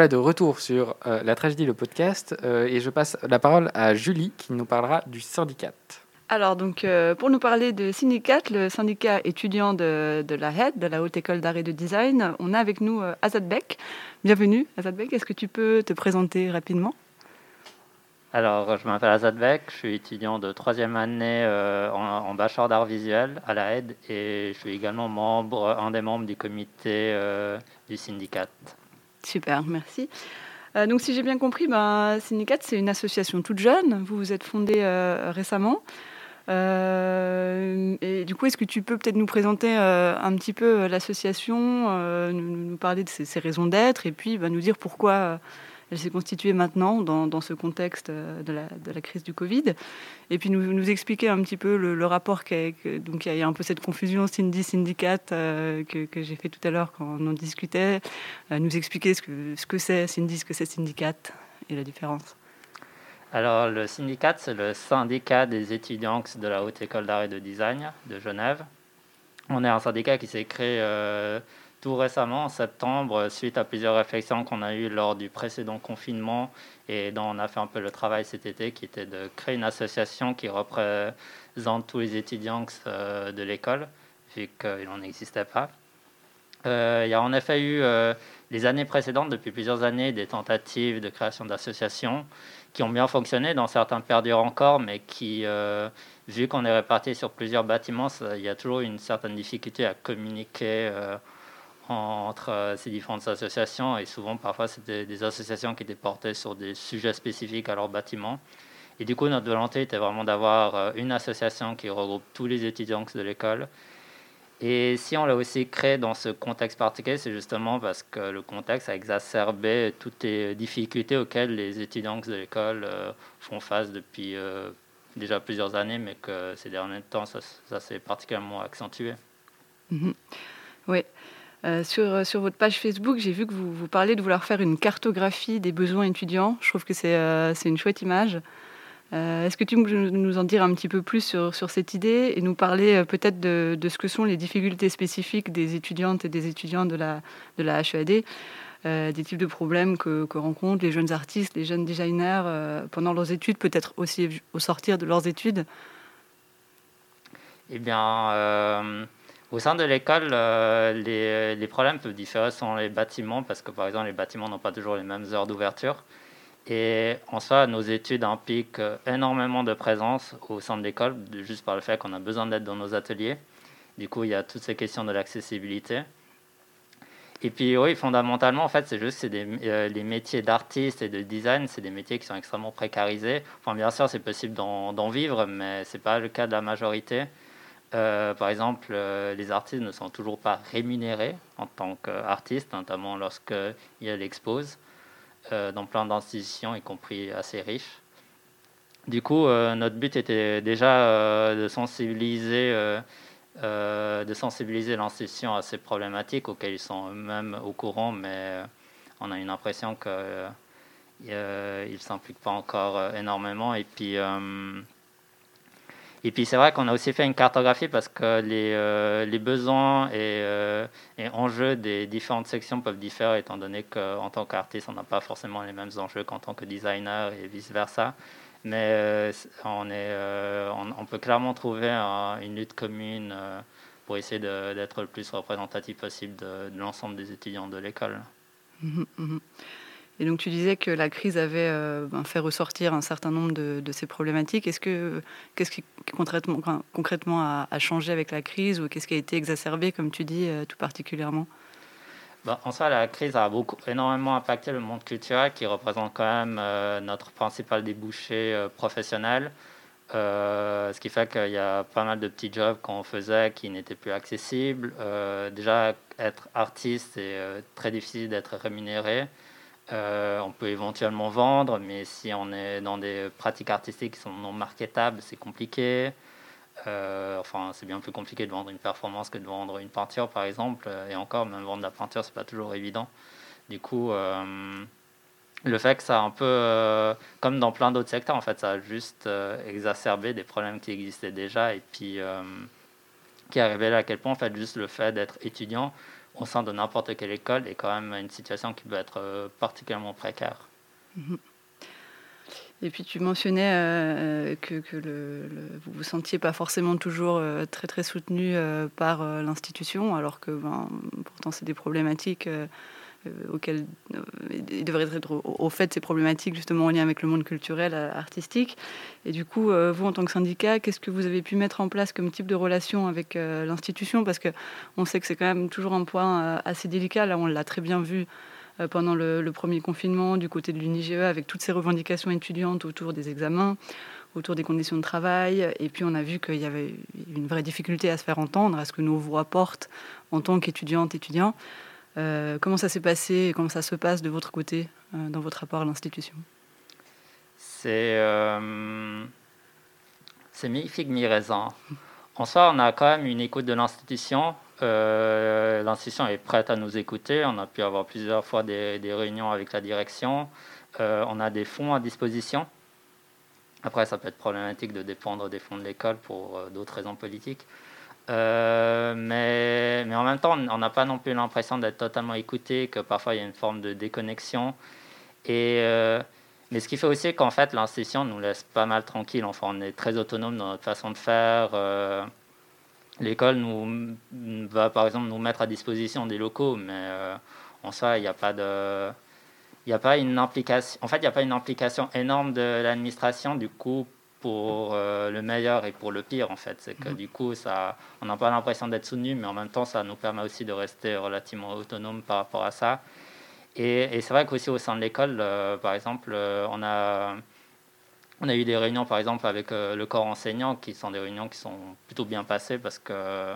Voilà de retour sur euh, la tragédie, le podcast, euh, et je passe la parole à Julie qui nous parlera du syndicat. Alors, donc, euh, pour nous parler de Syndicat, le syndicat étudiant de, de la HED, de la Haute École d'Art et de Design, on a avec nous euh, Azad Beck. Bienvenue, Azad Beck. Est-ce que tu peux te présenter rapidement? Alors, je m'appelle Azad Beck, je suis étudiant de troisième année euh, en, en bachelor d'art visuel à la aide et je suis également membre, un des membres du comité euh, du syndicat. Super, merci. Euh, donc, si j'ai bien compris, ben, Syndicat, c'est une association toute jeune. Vous vous êtes fondé euh, récemment. Euh, et du coup, est-ce que tu peux peut-être nous présenter un petit peu l'association, nous, parler de ses, raisons d'être, et puis ben, nous dire pourquoi elle s'est constituée maintenant dans, ce contexte euh, de la, crise du Covid, et puis nous, expliquer un petit peu le, rapport qu'est- que, donc il y a un peu cette confusion Cindy syndicate euh, que, j'ai fait tout à l'heure quand on en discutait, euh, nous expliquer ce que ce que c'est Cindy, ce que c'est syndicate et la différence. Alors, le syndicat, c'est le syndicat des étudiants de la Haute École d'Art et de Design de Genève. On est un syndicat qui s'est créé euh, tout récemment, en septembre, suite à plusieurs réflexions qu'on a eues lors du précédent confinement et dont on a fait un peu le travail cet été, qui était de créer une association qui représente tous les étudiants euh, de l'école, vu qu'il n'en existait pas. Euh, il y a en effet eu, euh, les années précédentes, depuis plusieurs années, des tentatives de création d'associations qui ont bien fonctionné, dans certains perdurent encore, mais qui, vu qu'on est répartis sur plusieurs bâtiments, il y a toujours une certaine difficulté à communiquer entre euh, ces différentes associations, et souvent, parfois, c'était des associations qui étaient portées sur des sujets spécifiques à leur bâtiment. Et du coup, notre volonté était vraiment d'avoir euh, une association qui regroupe tous les étudiants de l'école. Et si on l'a aussi créé dans ce contexte particulier, c'est justement parce que le contexte a exacerbé toutes les difficultés auxquelles les étudiants de l'école euh, font face depuis déjà plusieurs années, mais que ces derniers temps, ça, ça s'est particulièrement accentué. Mhm. Oui. Euh, sur, sur votre page Facebook, j'ai vu que vous, vous parlez de vouloir faire une cartographie des besoins étudiants. Je trouve que c'est euh, une chouette image. Euh, Est-ce que tu peux nous en dire un petit peu plus sur, cette idée et nous parler euh, peut-être de, ce que sont les difficultés spécifiques des étudiantes et des étudiants de la, de HEAD, euh, des types de problèmes que, que rencontrent les jeunes artistes, les jeunes designers euh, pendant leurs études, peut-être aussi au sortir de leurs études? Eh bien, euh, au sein de l'école, euh, les, problèmes peuvent différer selon les bâtiments, parce que par exemple, les bâtiments n'ont pas toujours les mêmes heures d'ouverture. Et en soi, nos études impliquent euh, énormément de présence au sein de l'école, juste par le fait qu'on a besoin d'être dans nos ateliers. Du coup, il y a toutes ces questions de l'accessibilité. Et puis oui, fondamentalement, en fait, c'est juste que euh, les métiers d'artiste et de design, c'est des métiers qui sont extrêmement précarisés. Enfin, bien sûr, c'est possible d'en vivre, mais c'est pas le cas de la majorité. Euh, par exemple, euh, les artistes ne sont toujours pas rémunérés en tant qu'artistes, notamment lorsqu'ils exposent euh, dans plein d'institutions, y compris assez riches. Du coup, euh, notre but était déjà de sensibiliser, de sensibiliser l'institution à ces problématiques auxquelles ils sont eux-mêmes au courant, mais on a une impression qu'ils ne s'impliquent pas encore énormément. Et puis, et puis c'est vrai qu'on a aussi fait une cartographie parce que les, euh, besoins et, euh, et enjeux des différentes sections peuvent différer étant donné qu'en tant qu'artiste, on n'a pas forcément les mêmes enjeux qu'en tant que designer et vice-versa. Mais euh, on, est, on, peut clairement trouver un- une lutte commune pour essayer d'être le plus représentatif possible de, l'ensemble des étudiants de l'école. Mhm, mhm. Et donc tu disais que la crise avait euh, ben, fait ressortir un certain nombre de, ces problématiques. Est-ce que qu'est-ce qui concrètement, a, changé avec la crise ou qu'est-ce qui a été exacerbé, comme tu dis, euh, tout particulièrement? Bah, en soi, la crise a énormément impacté le monde culturel qui représente quand même euh, notre principal débouché professionnel. Ce qui fait qu'il y a pas mal de petits jobs qu'on faisait qui n'étaient plus accessibles. Déjà, être artiste, c'est très difficile d'être rémunéré. Euh, on peut éventuellement vendre, mais si on est dans des pratiques artistiques qui sont non marketables, c'est compliqué. Euh, enfin, c'est bien plus compliqué de vendre une performance que de vendre une peinture, par exemple. Et encore, même vendre la peinture, c'est pas toujours évident. Du coup, euh, le fait que ça a un peu, comme dans plein d'autres secteurs, en fait, ça a juste exacerbé des problèmes qui existaient déjà et puis qui a révélé à quel point, en fait, juste le fait d'être étudiant au sein de n'importe quelle école est quand même une situation qui peut être euh, particulièrement précaire. Et puis tu mentionnais euh, que, que le, vous vous sentiez pas forcément toujours euh, très très soutenu euh, par euh, l'institution, alors que ben, pourtant c'est des problématiques euh, auxquelles euh, il devrait être au, fait de ces problématiques justement en lien avec le monde culturel, euh, artistique. Et du coup, vous en tant que syndicat, qu'est-ce que vous avez pu mettre en place comme type de relation avec l'institution? Parce que on sait que c'est quand même toujours un point assez délicat. Là, on l'a très bien vu pendant le, le premier confinement du côté de l'UNIGE avec toutes ces revendications étudiantes autour des examens, autour des conditions de travail. Et puis on a vu qu'il y avait une vraie difficulté à se faire entendre, à ce que nos voix portent en tant qu'étudiantes, étudiants. Euh, comment ça s'est passé et comment ça se passe de votre côté euh, dans votre rapport à l'institution? C'est euh, mi-figue, mi-raisin. En soi, on a quand même une écoute de l'institution. Euh, l'institution est prête à nous écouter. On a pu avoir plusieurs fois des, réunions avec la direction. On a des fonds à disposition. Après, ça peut être problématique de dépendre des fonds de l'école pour d'autres raisons politiques. Euh, mais, mais en même temps, on n'a pas non plus l'impression d'être totalement écouté, que parfois il y a une forme de déconnexion. Et, euh, mais ce qui fait aussi qu'en fait, l'institution nous laisse pas mal tranquille. Enfin, on est très autonome dans notre façon de faire. Euh, L'école nous va, par exemple, nous mettre à disposition des locaux, mais en soi, il n'y a pas de. Il n'y a pas une implication. En fait, il n'y a pas une implication énorme de l'administration, du coup, pour euh, le meilleur et pour le pire, en fait. C'est que du coup, ça, on n'a pas l'impression d'être soutenu, mais en même temps, ça nous permet aussi de rester relativement autonome par rapport à ça. Et, et c'est vrai qu'aussi au sein de l'école, euh, par exemple, euh, on a, on a eu des réunions, par exemple, avec le corps enseignant, qui sont des réunions qui sont plutôt bien passées parce que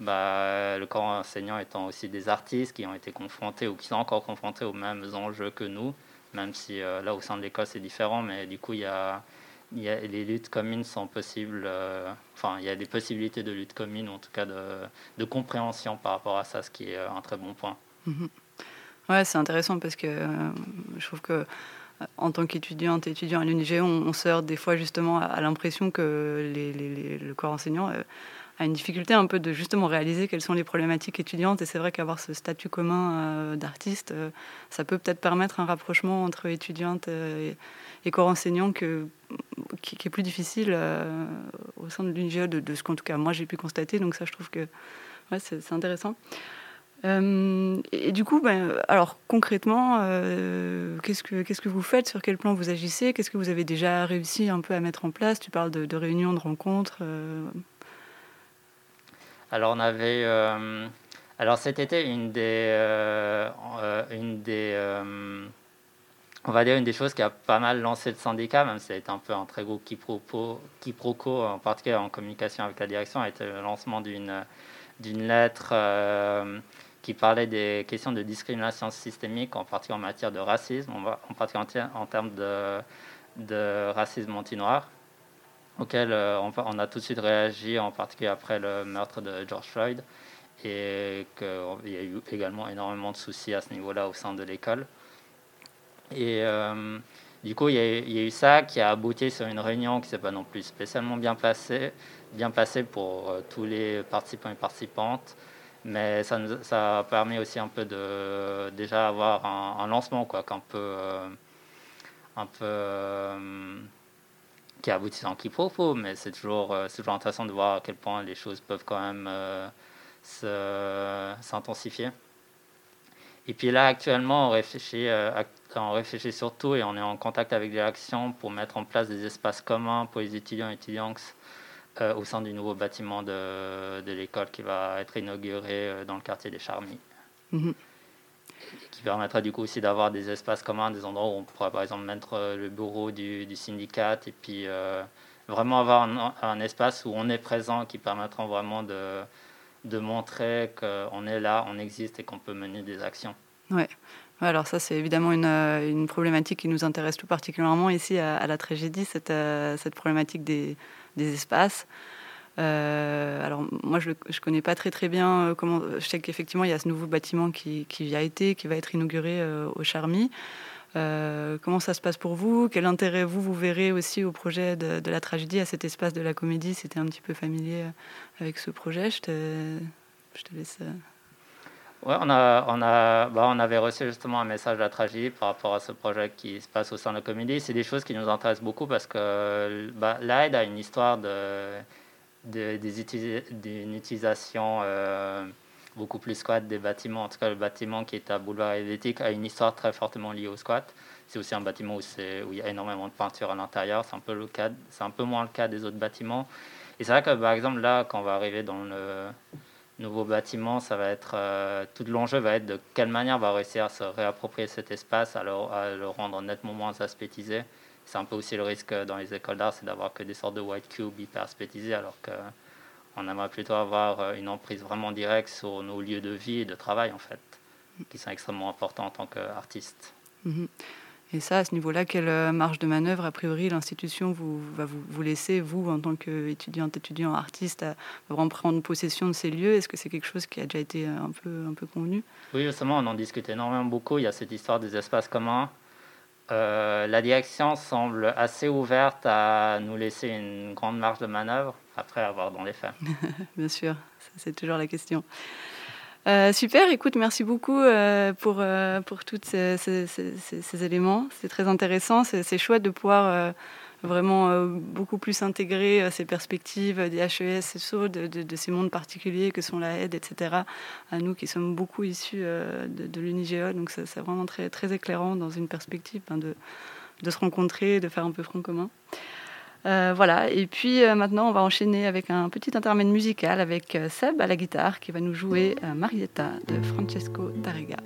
bah, le corps enseignant étant aussi des artistes qui ont été confrontés ou qui sont encore confrontés aux mêmes enjeux que nous, même si là, au sein de l'école, c'est différent, mais du coup, il y a, y a, les luttes communes sont possibles, euh, enfin, il y a des possibilités de lutte commune, ou en tout cas de, de compréhension par rapport à ça, ce qui est euh, un très bon point. Ouais, c'est intéressant parce que euh, je trouve que en tant qu'étudiante et étudiant à l'UNIG, on, on se heurte des fois justement à, l'impression que le corps enseignant a une difficulté un peu de justement réaliser quelles sont les problématiques étudiantes. Et c'est vrai qu'avoir ce statut commun d'artiste, ça peut peut-être permettre un rapprochement entre étudiantes et, et corps enseignant que, qui, est plus difficile euh, au sein de l'UNIGE, de, ce qu'en tout cas moi j'ai pu constater. Donc ça, je trouve que c'est intéressant. Euh, et, du coup, ben, alors concrètement, euh, qu'est-ce que qu'est-ce que vous faites? Sur quel plan vous agissez? Qu'est-ce que vous avez déjà réussi un peu à mettre en place? Tu parles de, de réunions, de rencontres. Alors on avait, alors cet été une des, une des, on va dire une des choses qui a pas mal lancé le syndicat, même si ça a été un peu un très gros quiproquo, quiproquo en particulier en communication avec la direction, a été le lancement d'une lettre euh, qui parlait des questions de discrimination systémique, en particulier en matière de racisme, en particulier en, termes de, de racisme anti-noir auquel euh, on a tout de suite réagi, en particulier après le meurtre de George Floyd, et qu'il y a eu également énormément de soucis à ce niveau-là au sein de l'école. Et euh, du coup, il y, a, eu- ça qui a abouti sur une réunion qui s'est pas non plus spécialement bien passée, bien passée pour euh, tous les participants et participantes. Mais ça, nous, ça aussi un peu de déjà avoir un, lancement, quoi, qu'un peu, euh, un peu qui aboutit en quiproquo, mais c'est toujours, toujours intéressant de voir à quel point les choses peuvent quand même s'intensifier. Et puis là, actuellement, on réfléchit, euh, on réfléchit surtout et on est en contact avec les actions pour mettre en place des espaces communs pour les étudiants et étudiantes euh, au sein du nouveau bâtiment de, de l'école qui va être inauguré euh, dans le quartier des Charmilles. Mhm. Qui permettra du coup aussi d'avoir des espaces communs, des endroits où on pourra par exemple mettre le bureau du, du syndicat et puis euh, vraiment avoir un, un espace où on est présent qui permettra vraiment de, de montrer qu'on est là, on existe et qu'on peut mener des actions. Ouais, alors ça, c'est évidemment une, euh, une problématique qui nous intéresse tout particulièrement ici à, la tragédie, cette, euh, cette problématique des, des espaces. Euh, alors moi, je ne connais pas très très bien comment. Je sais qu'effectivement, il y a ce nouveau bâtiment qui, qui a été, qui va être inauguré au Charmy. Euh, comment ça se passe pour vous? Quel intérêt vous, vous verrez aussi au projet de, la tragédie, à cet espace de la comédie? C'était un petit peu familier euh, avec ce projet. Je te, je te laisse. euh, Ouais, on, a, on, a, bah, on avait reçu justement un message de la tragédie par rapport à ce projet qui se passe au sein de la comédie. C'est des choses qui nous intéressent beaucoup parce que bah, a une histoire de, d'une utilisation beaucoup plus squat des bâtiments. En tout cas, le bâtiment qui est à Boulevard Helvétique a une histoire très fortement liée au squat. C'est aussi un bâtiment où, où il y a énormément de peinture à l'intérieur. C'est un, peu le cas, un peu moins le cas des autres bâtiments. Et c'est vrai que, par exemple, là, quand on va arriver dans le nouveau bâtiment, ça va être euh, tout l'enjeu va être de quelle manière on va réussir à se réapproprier cet espace, à le, à le rendre nettement moins aspétisé. C'est un peu aussi le risque dans les écoles d'art, c'est d'avoir que des sortes de white cubes hyper aspétisés, alors que on aimerait plutôt avoir euh, une emprise vraiment directe sur nos lieux de vie et de travail en fait, qui sont extrêmement importants en tant qu'artiste. Mhm. Et ça, à ce niveau-là, quelle euh, marge de manœuvre, a priori, l'institution vous, va vous, vous laisser, vous, en tant qu'étudiante, étudiant, artiste, à vraiment prendre possession de ces lieux? Est-ce que c'est quelque chose qui a déjà été euh, un peu, un peu convenu? Oui, justement, on en discute énormément beaucoup. Il y a cette histoire des espaces communs. Euh, la direction semble assez ouverte à nous laisser une grande marge de manœuvre, après avoir dans les faits. Bien sûr, c'est toujours la question. Euh, super, écoute, merci beaucoup euh, pour, euh, pour tous ces, éléments. C'est très intéressant, c'est chouette de pouvoir vraiment beaucoup plus intégrer ces perspectives des HES, SO, de, de- ces mondes particuliers que sont la aide, etc., à nous qui sommes beaucoup issus de, de l'UNIGE. Donc c'est c'est vraiment très, très éclairant dans une perspective hein, de, de se rencontrer, de faire un peu front commun. Euh, voilà, et puis euh, maintenant on va enchaîner avec un petit intermède musical avec euh, Seb à la guitare qui va nous jouer Marietta de Francesco Tarrega.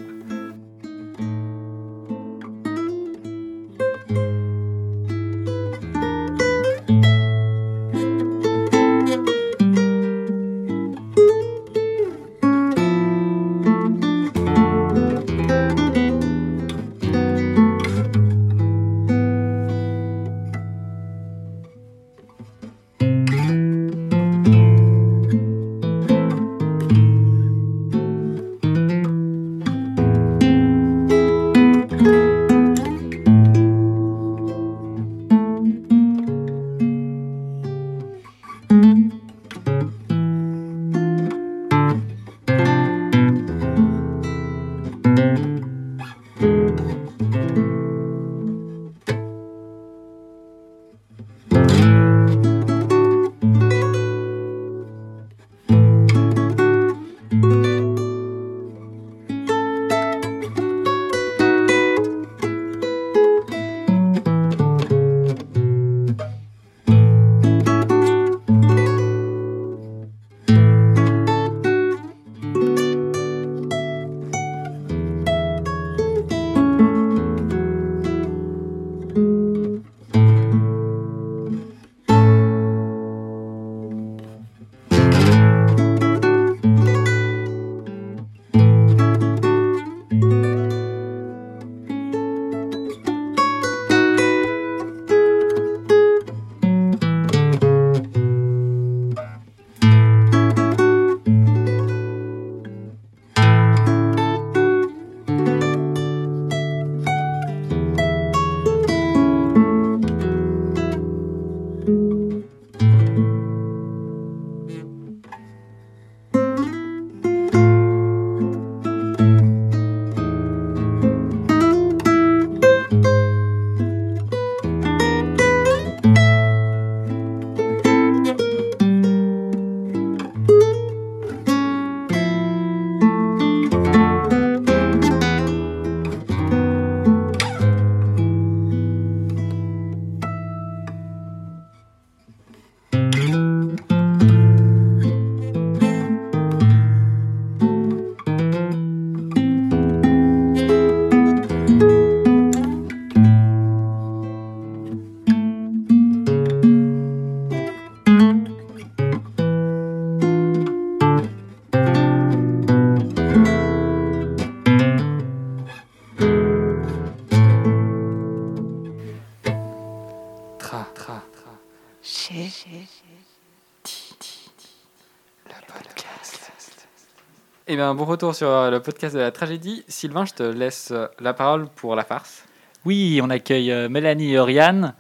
Eh bien, bon retour sur euh, le podcast de la tragédie. Sylvain, je te laisse euh, la parole pour la farce. Oui, on accueille euh, Mélanie et Oriane,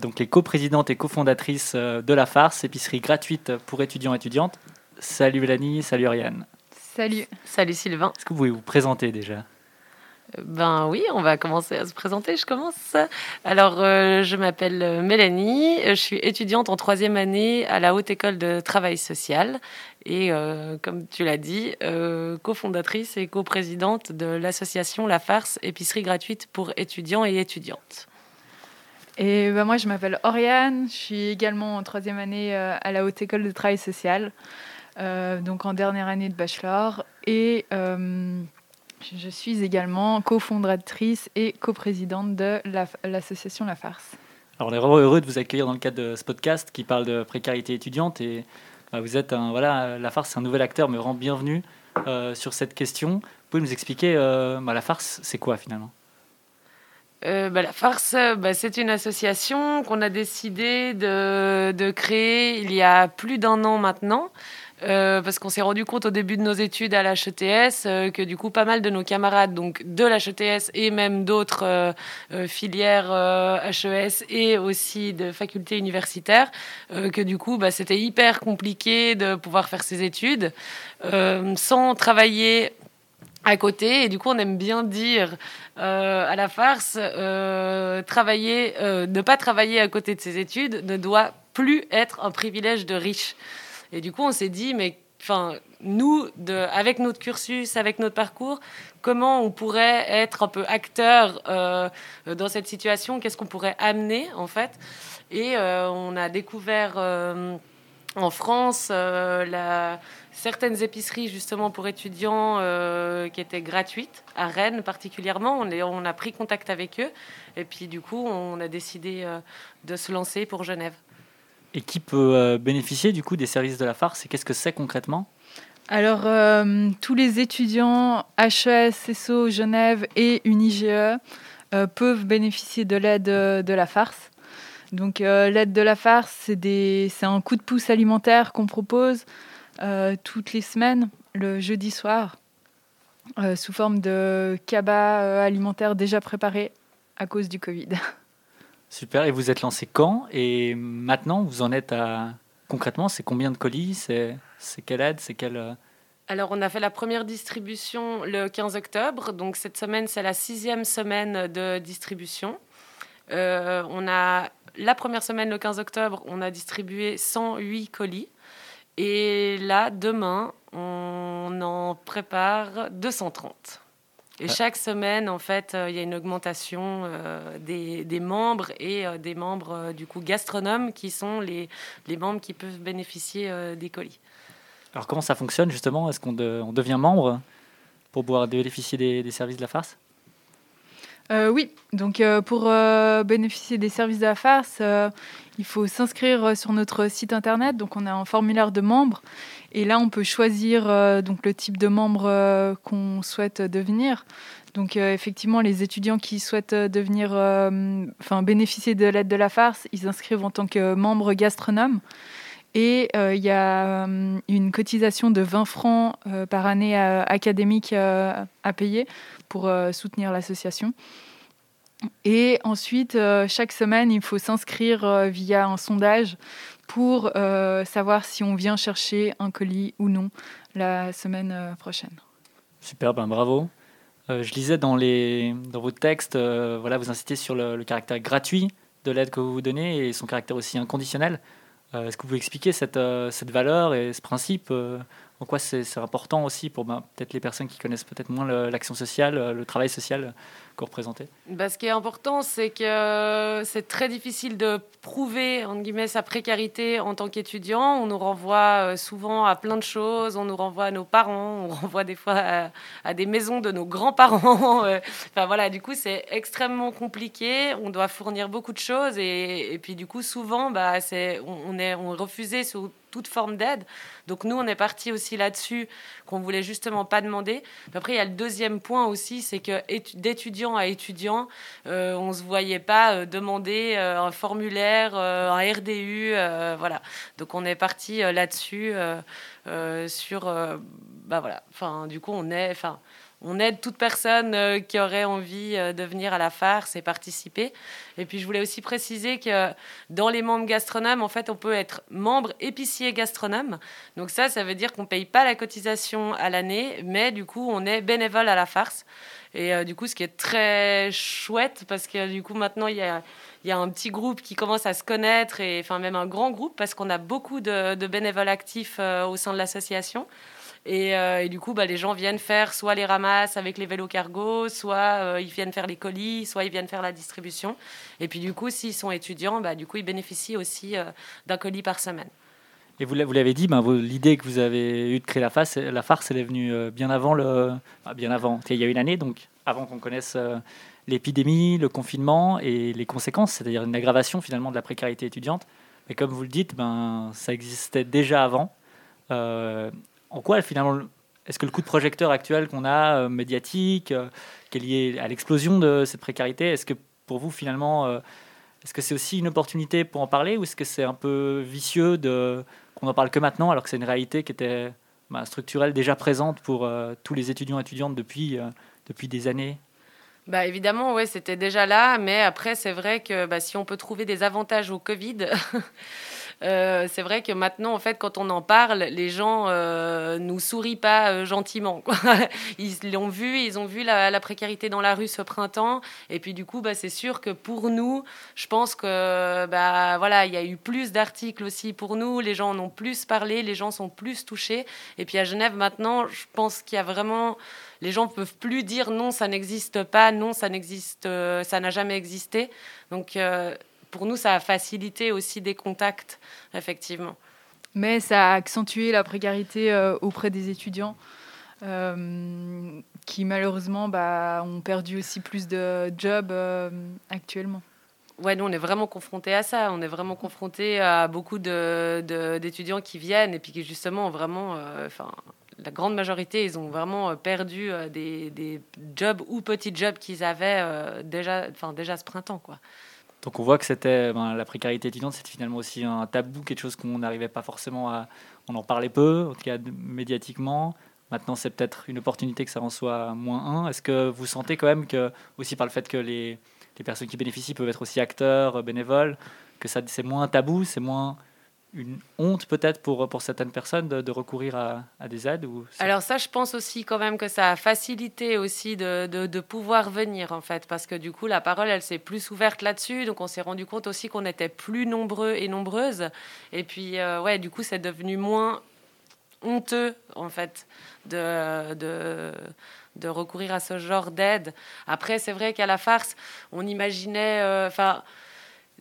donc les coprésidentes et cofondatrices de La Farce, épicerie gratuite pour étudiants et étudiantes. Salut Mélanie, salut Oriane. Salut. Salut Sylvain. Est-ce que vous pouvez vous présenter déjà? Ben oui, on va commencer à se présenter. Je commence. Alors, euh, je m'appelle euh, Mélanie. Je suis étudiante en troisième année à la Haute École de Travail Social. Et euh, comme tu l'as dit, euh, cofondatrice et coprésidente de l'association La Farce, épicerie gratuite pour étudiants et étudiantes. Et bah, moi, je m'appelle Oriane. Je suis également en troisième année euh, à la Haute École de Travail Social, euh, donc en dernière année de bachelor. Et euh, je- suis également cofondatrice et coprésidente de la- l'association La Farce. Alors, on est vraiment heureux de vous accueillir dans le cadre de ce podcast qui parle de précarité étudiante. Et bah, vous êtes un, voilà, la farce, c'est un nouvel acteur, me rend bienvenue euh, sur cette question. Vous pouvez nous expliquer, euh, bah, la farce, c'est quoi finalement? Euh, bah, la farce, bah, c'est une association qu'on a décidé de, de créer il y a plus d'un an maintenant. Euh, parce qu'on s'est rendu compte au début de nos études à l'HETS euh, que du coup pas mal de nos camarades donc de l'HETS et même d'autres euh, filières HES et aussi de facultés universitaires que du coup bah, c'était hyper compliqué de pouvoir faire ses études sans travailler à côté. Et du coup on aime bien dire à la farce travailler ne pas travailler à côté de ses études ne doit plus être un privilège de riche et du coup on s'est dit mais enfin nous avec notre cursus avec notre parcours comment on pourrait être un peu acteur euh, dans cette situation? Qu'est-ce qu'on pourrait amener en fait? Et euh, on a découvert euh, en France certaines épiceries justement pour étudiants qui étaient gratuites à Rennes particulièrement. On, a pris contact avec eux et puis du coup on a décidé de se lancer pour Genève. Et qui peut euh, bénéficier du coup des services de la farce Et qu'est-ce que c'est concrètement? Alors, euh, tous les étudiants HES, SESO, Genève et UniGE euh, peuvent bénéficier de l'aide de la farce. Donc, l'aide de la farce, c'est un coup de pouce alimentaire qu'on propose toutes les semaines, le jeudi soir, sous forme de cabas alimentaires déjà préparés à cause du Covid. Super. Et vous êtes lancé quand? Et maintenant, vous en êtes à concrètement, c'est combien de colis? C'est quelle aide? C'est quelle euh, Alors, on a fait la première distribution le 15 octobre. Donc, cette semaine, c'est la sixième semaine de distribution. Euh, on a, la première semaine, le 15 octobre, on a distribué 108 colis. Et là, demain, on en prépare 230. Et Ah. chaque semaine, en fait, euh, il y a une augmentation euh, des, des membres et euh, des membres, du coup, gastronomes, qui sont les, les membres qui peuvent bénéficier des colis. Alors comment ça fonctionne justement? Est-ce qu'on de- on devient membre pour pouvoir bénéficier des, des services de la farce? Euh, oui, donc euh, pour euh, bénéficier des services de la farce, il faut s'inscrire sur notre site internet. Donc on a un formulaire de membres et là on peut choisir donc le type de membre qu'on souhaite devenir. Donc effectivement, les étudiants qui souhaitent devenir, bénéficier de l'aide de la farce, ils s'inscrivent en tant que membre gastronome. Et il y a une cotisation de 20 francs par année académique à payer pour euh, soutenir l'association. Et ensuite, euh, chaque semaine, il faut s'inscrire euh, via un sondage pour savoir si on vient chercher un colis ou non la semaine prochaine. Super, ben bravo. Euh, je lisais dans, les, dans vos textes, voilà, vous incitez sur le, caractère gratuit de l'aide que vous vous donnez et son caractère aussi inconditionnel. Est-ce que vous pouvez expliquer cette, cette valeur et ce principe En c'est important aussi pour ben, peut-être les personnes qui connaissent peut-être moins l'action sociale, euh, le travail social que vous représentez Bah, ce qui est important, c'est que c'est très difficile de prouver entre guillemets, sa précarité en tant qu'étudiant. On nous renvoie euh, souvent à plein de choses. On nous renvoie à nos parents. On renvoie des fois à, des maisons de nos grands-parents. Euh, Enfin voilà, du coup, c'est extrêmement compliqué. On doit fournir beaucoup de choses et, puis du coup, souvent, bah, c'est on, est on refusé sous toute forme d'aide. Donc nous, on est parti aussi là-dessus qu'on voulait justement pas demander. Après, il y a le deuxième point aussi, c'est que étu- d'étudiant à étudiant, euh, on se voyait pas euh, demander euh, un formulaire, euh, un RDU, voilà. Donc on est parti là-dessus sur, bah voilà. Enfin, du coup, on est, enfin. On aide toute personne euh, qui aurait envie euh, de venir à la farce et participer. Et puis je voulais aussi préciser que dans les membres gastronomes, en fait, on peut être membre épicier gastronome. Donc ça, ça veut dire qu'on ne paye pas la cotisation à l'année, mais du coup, on est bénévole à la farce. Et euh, du coup, ce qui est très chouette, parce que du coup, maintenant, il y a, un petit groupe qui commence à se connaître, et enfin même un grand groupe, parce qu'on a beaucoup de, bénévoles actifs au sein de l'association. Et, euh, et du coup, bah, les gens viennent faire soit les ramasses avec les vélos cargo, soit euh, ils viennent faire les colis, soit ils viennent faire la distribution. Et puis du coup, s'ils sont étudiants, bah, du coup, ils bénéficient aussi euh, d'un colis par semaine. Et vous l'a- vous l'avez dit, ben, l'idée que vous avez eue de créer la, face, la farce, elle est venue bien avant le, bien avant. Il y a une année, donc avant qu'on connaisse l'épidémie, le confinement et les conséquences, c'est-à-dire une aggravation finalement de la précarité étudiante. Mais comme vous le dites, ben, ça existait déjà avant. En quoi finalement, est-ce que le coup de projecteur actuel qu'on a, euh, médiatique, euh, qui est lié à l'explosion de cette précarité, est-ce que pour vous finalement, euh, est-ce que c'est aussi une opportunité pour en parler ou est-ce que c'est un peu vicieux de qu'on en parle que maintenant alors que c'est une réalité qui était bah, structurelle déjà présente pour tous les étudiants et étudiantes depuis, depuis des années? Bah évidemment, ouais, c'était déjà là, mais après, c'est vrai que bah, si on peut trouver des avantages au Covid, euh, c'est vrai que maintenant, en fait, quand on en parle, les gens euh, nous sourient pas euh, gentiment. Ils l'ont vu, ils ont vu la, précarité dans la rue ce printemps, et puis du coup, bah, c'est sûr que pour nous, je pense que bah voilà, il y a eu plus d'articles aussi pour nous, les gens en ont plus parlé, les gens sont plus touchés, et puis à Genève maintenant, je pense qu'il y a vraiment les gens peuvent plus dire non, ça n'existe pas, non, ça n'existe, euh, ça n'a jamais existé. Donc pour nous, ça a facilité aussi des contacts, effectivement. Mais ça a accentué la précarité euh, auprès des étudiants euh, qui malheureusement bah, ont perdu aussi plus de jobs euh, actuellement. Ouais, nous, on est vraiment confrontés à ça. On est vraiment confrontés à beaucoup de- de- d'étudiants qui viennent et puis qui, justement, vraiment. euh, Enfin, la grande majorité, ils ont vraiment perdu des, des jobs ou petits jobs qu'ils avaient déjà, enfin, déjà ce printemps, quoi. Donc on voit que c'était ben, la précarité étudiante, c'était finalement aussi un tabou, quelque chose qu'on n'arrivait pas forcément à. On en parlait peu, en tout cas médiatiquement. Maintenant, c'est peut-être une opportunité que ça en soit moins un. Est-ce que vous sentez quand même que, aussi par le fait que les, les personnes qui bénéficient peuvent être aussi acteurs, euh, bénévoles, que ça c'est moins tabou, c'est moins une honte peut-être pour, pour certaines personnes de, recourir à, des aides ou Alors ça, je pense aussi quand même que ça a facilité aussi de, de, pouvoir venir en fait, parce que du coup la parole, elle s'est plus ouverte là-dessus, donc on s'est rendu compte aussi qu'on était plus nombreux et nombreuses, et puis euh, ouais, du coup c'est devenu moins honteux en fait de, de, de recourir à ce genre d'aide. Après, c'est vrai qu'à la farce, on imaginait, euh, enfin.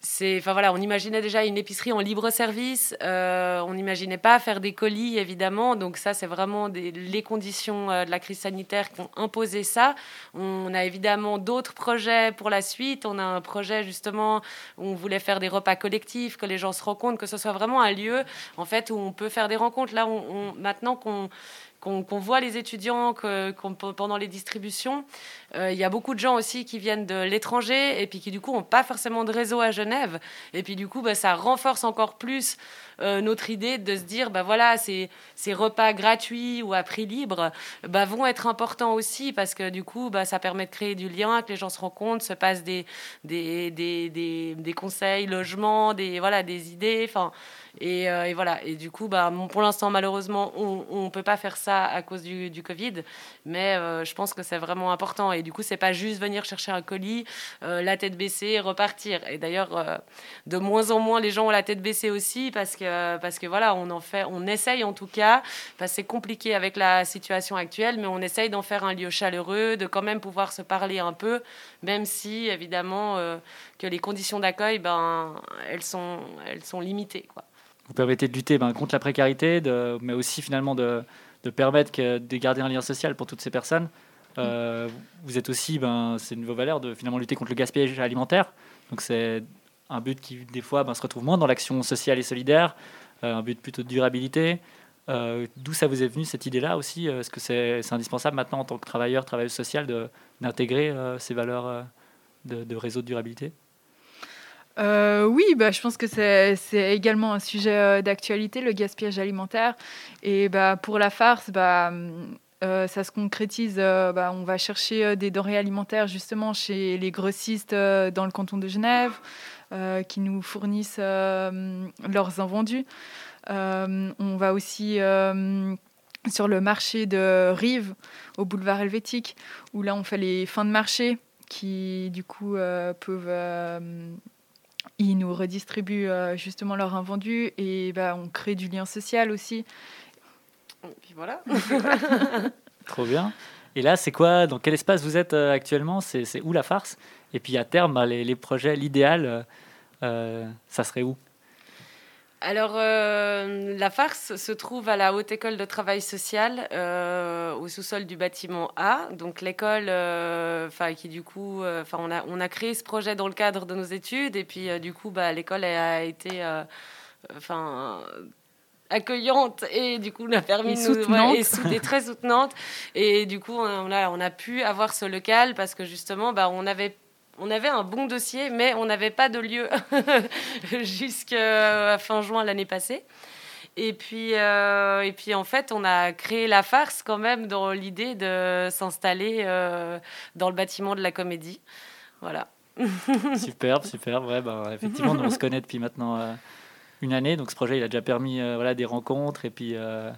C'est, enfin voilà, on imaginait déjà une épicerie en libre service. euh, on n'imaginait pas faire des colis, évidemment. Donc ça, c'est vraiment les conditions euh, de la crise sanitaire qui ont imposé ça. On a évidemment d'autres projets pour la suite. On a un projet justement où on voulait faire des repas collectifs, que les gens se rencontrent, que ce soit vraiment un lieu en fait où on peut faire des rencontres. Là, maintenant qu'on qu'on voit les étudiants que, pendant les distributions. Euh, Il y a beaucoup de gens aussi qui viennent de l'étranger et puis qui du coup n'ont pas forcément de réseau à Genève. Et puis du coup, bah, ça renforce encore plus euh, notre idée de se dire, bah voilà, ces, ces repas gratuits ou à prix libre bah, vont être importants aussi parce que du coup, bah, ça permet de créer du lien, que les gens se rencontrent, se passent des, des conseils, logements, des, voilà, des idées. Enfin, et, euh, et voilà. Et du coup, bah, pour l'instant, malheureusement, on ne peut pas faire ça à cause du, Covid. Mais euh, je pense que c'est vraiment important. Et du coup, c'est pas juste venir chercher un colis, euh, la tête baissée, repartir. Et d'ailleurs, de moins en moins, les gens ont la tête baissée aussi parce que, parce que voilà, on en fait, on essaye en tout cas. Parce c'est compliqué avec la situation actuelle, mais on essaye d'en faire un lieu chaleureux, de quand même pouvoir se parler un peu, même si évidemment que les conditions d'accueil, ben, elles sont, elles sont limitées. Vous permettez de lutter ben, contre la précarité, mais aussi finalement de, permettre de garder un lien social pour toutes ces personnes. Euh, vous êtes aussi, ben, c'est une de vos valeurs, de finalement lutter contre le gaspillage alimentaire. Donc c'est un but qui, des fois, ben, se retrouve moins dans l'action sociale et solidaire, euh, un but plutôt de durabilité. Euh, D'où ça vous est venu cette idée-là aussi Est-ce que c'est indispensable maintenant en tant que travailleur, travailleuse sociale, d'intégrer ces valeurs de réseau de durabilité? Euh, oui, bah, je pense que c'est également un sujet euh, d'actualité, le gaspillage alimentaire. Et bah, pour la farce, bah, Euh, ça se concrétise, on va chercher des denrées alimentaires justement chez les grossistes dans le canton de Genève qui nous fournissent leurs invendus. On va aussi sur le marché de Rive au boulevard helvétique où là on fait les fins de marché qui du coup peuvent ils nous redistribuent euh, justement leurs invendus et bah, on crée du lien social aussi. Et puis voilà. Trop bien. Et là, c'est quoi Dans quel espace vous êtes euh, actuellement? C'est où la farce? Et puis à terme, bah, les, les projets, l'idéal, euh, ça serait où? Alors, euh, la farce se trouve à la Haute École de Travail Social, euh, au sous-sol du bâtiment A. Donc, l'école, euh, qui du coup, enfin, on, a, on a créé ce projet dans le cadre de nos études, et puis du coup, bah, l'école a été, enfin, accueillante et du coup, a permis Et de nous- ouais, et sou- et très soutenante. Et du coup, on a, on a pu avoir ce local parce que justement, bah, on avait on avait un bon dossier, mais on n'avait pas de lieu jusqu'à fin juin l'année passée. Et puis, euh, et puis, en fait, on a créé la farce quand même dans l'idée de s'installer euh, dans le bâtiment de la comédie. Voilà. Superbe, superbe. Ouais, bah, effectivement, on se connaît depuis maintenant euh, une année. Donc ce projet, il a déjà permis euh, voilà, des rencontres. Et puis, euh,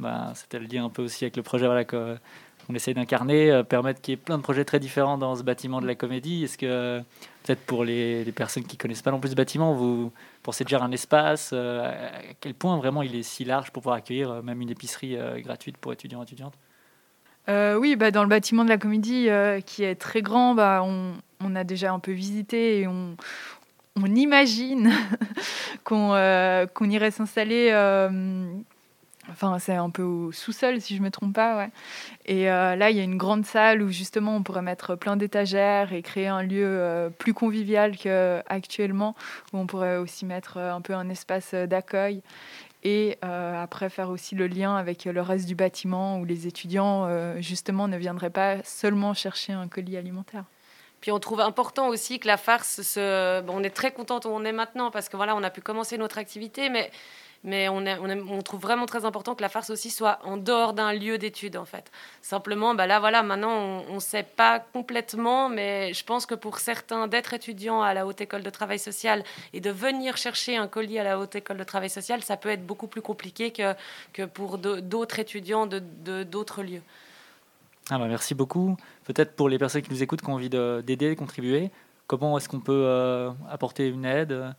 bah, c'était le lien un peu aussi avec le projet voilà, que- qu'on essaie d'incarner, euh, permettre qu'il y ait plein de projets très différents dans ce bâtiment de la comédie. Est-ce que, peut-être pour les, personnes qui connaissent pas non plus ce bâtiment, vous pensez déjà un espace euh, À quel point vraiment il est si large pour pouvoir accueillir euh, même une épicerie euh, gratuite pour étudiants et étudiantes? Euh, oui, bah, dans le bâtiment de la comédie, euh, qui est très grand, bah, on, a déjà un peu visité et on, imagine qu'on euh, irait s'installer. euh, Enfin, c'est un peu au sous-sol, si je me trompe pas, ouais. Et euh, là, il y a une grande salle où justement on pourrait mettre plein d'étagères et créer un lieu euh, plus convivial qu'actuellement, où on pourrait aussi mettre euh, un peu un espace d'accueil et après faire aussi le lien avec le reste du bâtiment où les étudiants justement ne viendraient pas seulement chercher un colis alimentaire. Puis on trouve important aussi que la farce, on est très contente où on est maintenant parce que voilà, on a pu commencer notre activité, mais, mais on, trouve vraiment très important que la farce aussi soit en dehors d'un lieu d'études en fait. Simplement, bah là voilà, maintenant on ne sait pas complètement, mais je pense que pour certains, d'être étudiant à la Haute École de Travail Social et de venir chercher un colis à la Haute École de Travail Social, ça peut être beaucoup plus compliqué que, pour de- d'autres étudiants de de- d'autres lieux. Ah bah merci beaucoup. Peut-être pour les personnes qui nous écoutent, qui ont envie de- d'aider, de contribuer, comment est-ce qu'on peut euh, apporter une aide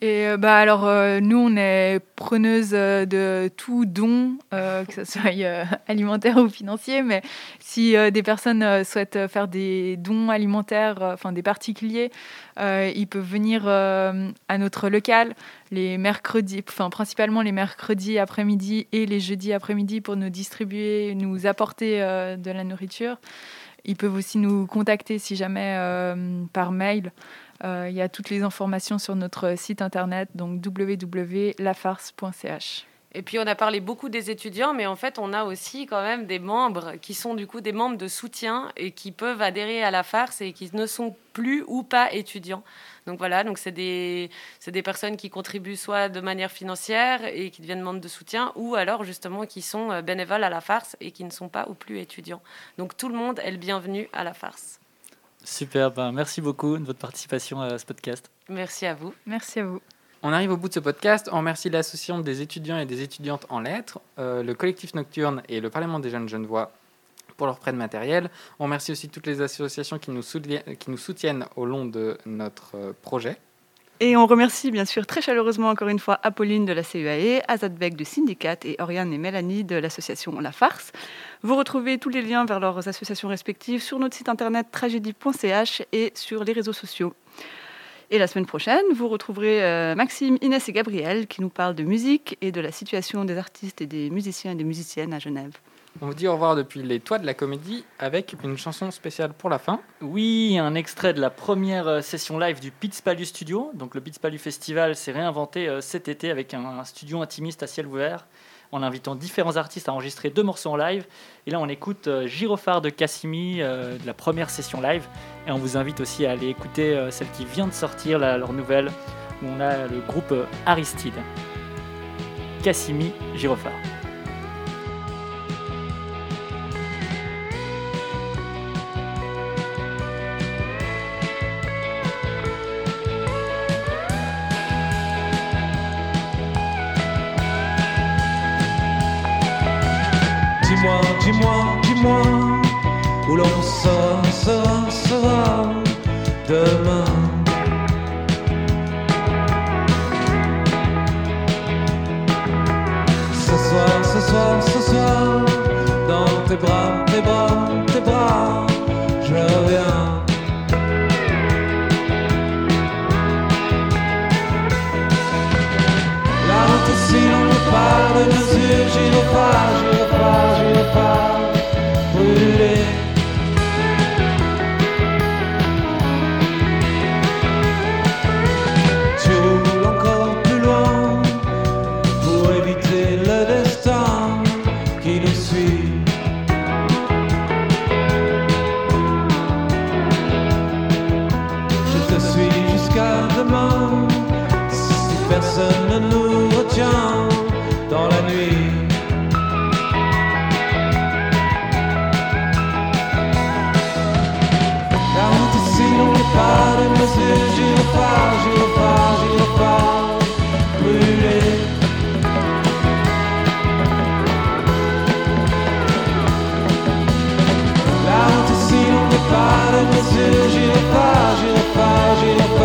Et euh, bah alors euh, nous on est preneuse euh, de tout don, que ce soit alimentaire ou financier, mais si des personnes souhaitent faire des dons alimentaires, enfin des particuliers, ils peuvent venir à notre local les mercredis, enfin principalement les mercredis après-midi et les jeudis après-midi pour nous distribuer, nous apporter de la nourriture. Ils peuvent aussi nous contacter si jamais euh, par mail. Euh, Il y a toutes les informations sur notre site internet, donc www.lafarce.ch. Et puis on a parlé beaucoup des étudiants, mais en fait on a aussi quand même des membres qui sont du coup des membres de soutien et qui peuvent adhérer à la farce et qui ne sont plus ou pas étudiants. Donc voilà, donc c'est des, c'est des personnes qui contribuent soit de manière financière et qui deviennent membres de soutien, ou alors justement qui sont euh, bénévoles à la farce et qui ne sont pas ou plus étudiants. Donc tout le monde est le bienvenu à la farce. Super, ben, merci beaucoup de votre participation à ce podcast. Merci à vous. Merci à vous. On arrive au bout de ce podcast. On remercie l'association des étudiants et des étudiantes en lettres, euh, le collectif Nocturne et le Parlement des jeunes Genevois pour leur prêt de matériel. On remercie aussi toutes les associations qui nous, soutiennent, qui nous soutiennent au long de notre euh, projet. Et on remercie bien sûr très chaleureusement encore une fois Apolline de la CEAE, Azad Beck du Syndicat et Oriane et Mélanie de l'association La Farce. Vous retrouvez tous les liens vers leurs associations respectives sur notre site internet tragédie.ch et sur les réseaux sociaux. Et la semaine prochaine, vous retrouverez euh, Maxime, Inès et Gabriel qui nous parlent de musique et de la situation des artistes et des musiciens et des musiciennes à Genève. On vous dit au revoir depuis les toits de la comédie avec une chanson spéciale pour la fin. Oui, un extrait de la première euh, session live du Pitts Palu Studio. Donc le Pitts Palu Festival s'est réinventé euh, cet été avec un studio intimiste à ciel ouvert en invitant différents artistes à enregistrer deux morceaux en live. Et là, on écoute euh, Gyrophare de Cassimi, euh, la première session live. Et on vous invite aussi à aller écouter euh, celle qui vient de sortir, leur nouvelle, où on a le groupe Aristide. Cassimi, Gyrophare. Dis-moi, dis-moi, dis-moi, où l'on sera, sera, sera demain. Ce soir, ce soir, ce soir, dans tes bras, tes bras, tes bras, je reviens. La route si on pas de mesure, j'irai passer, j'irai pas, j'irai pas, j'irai pas.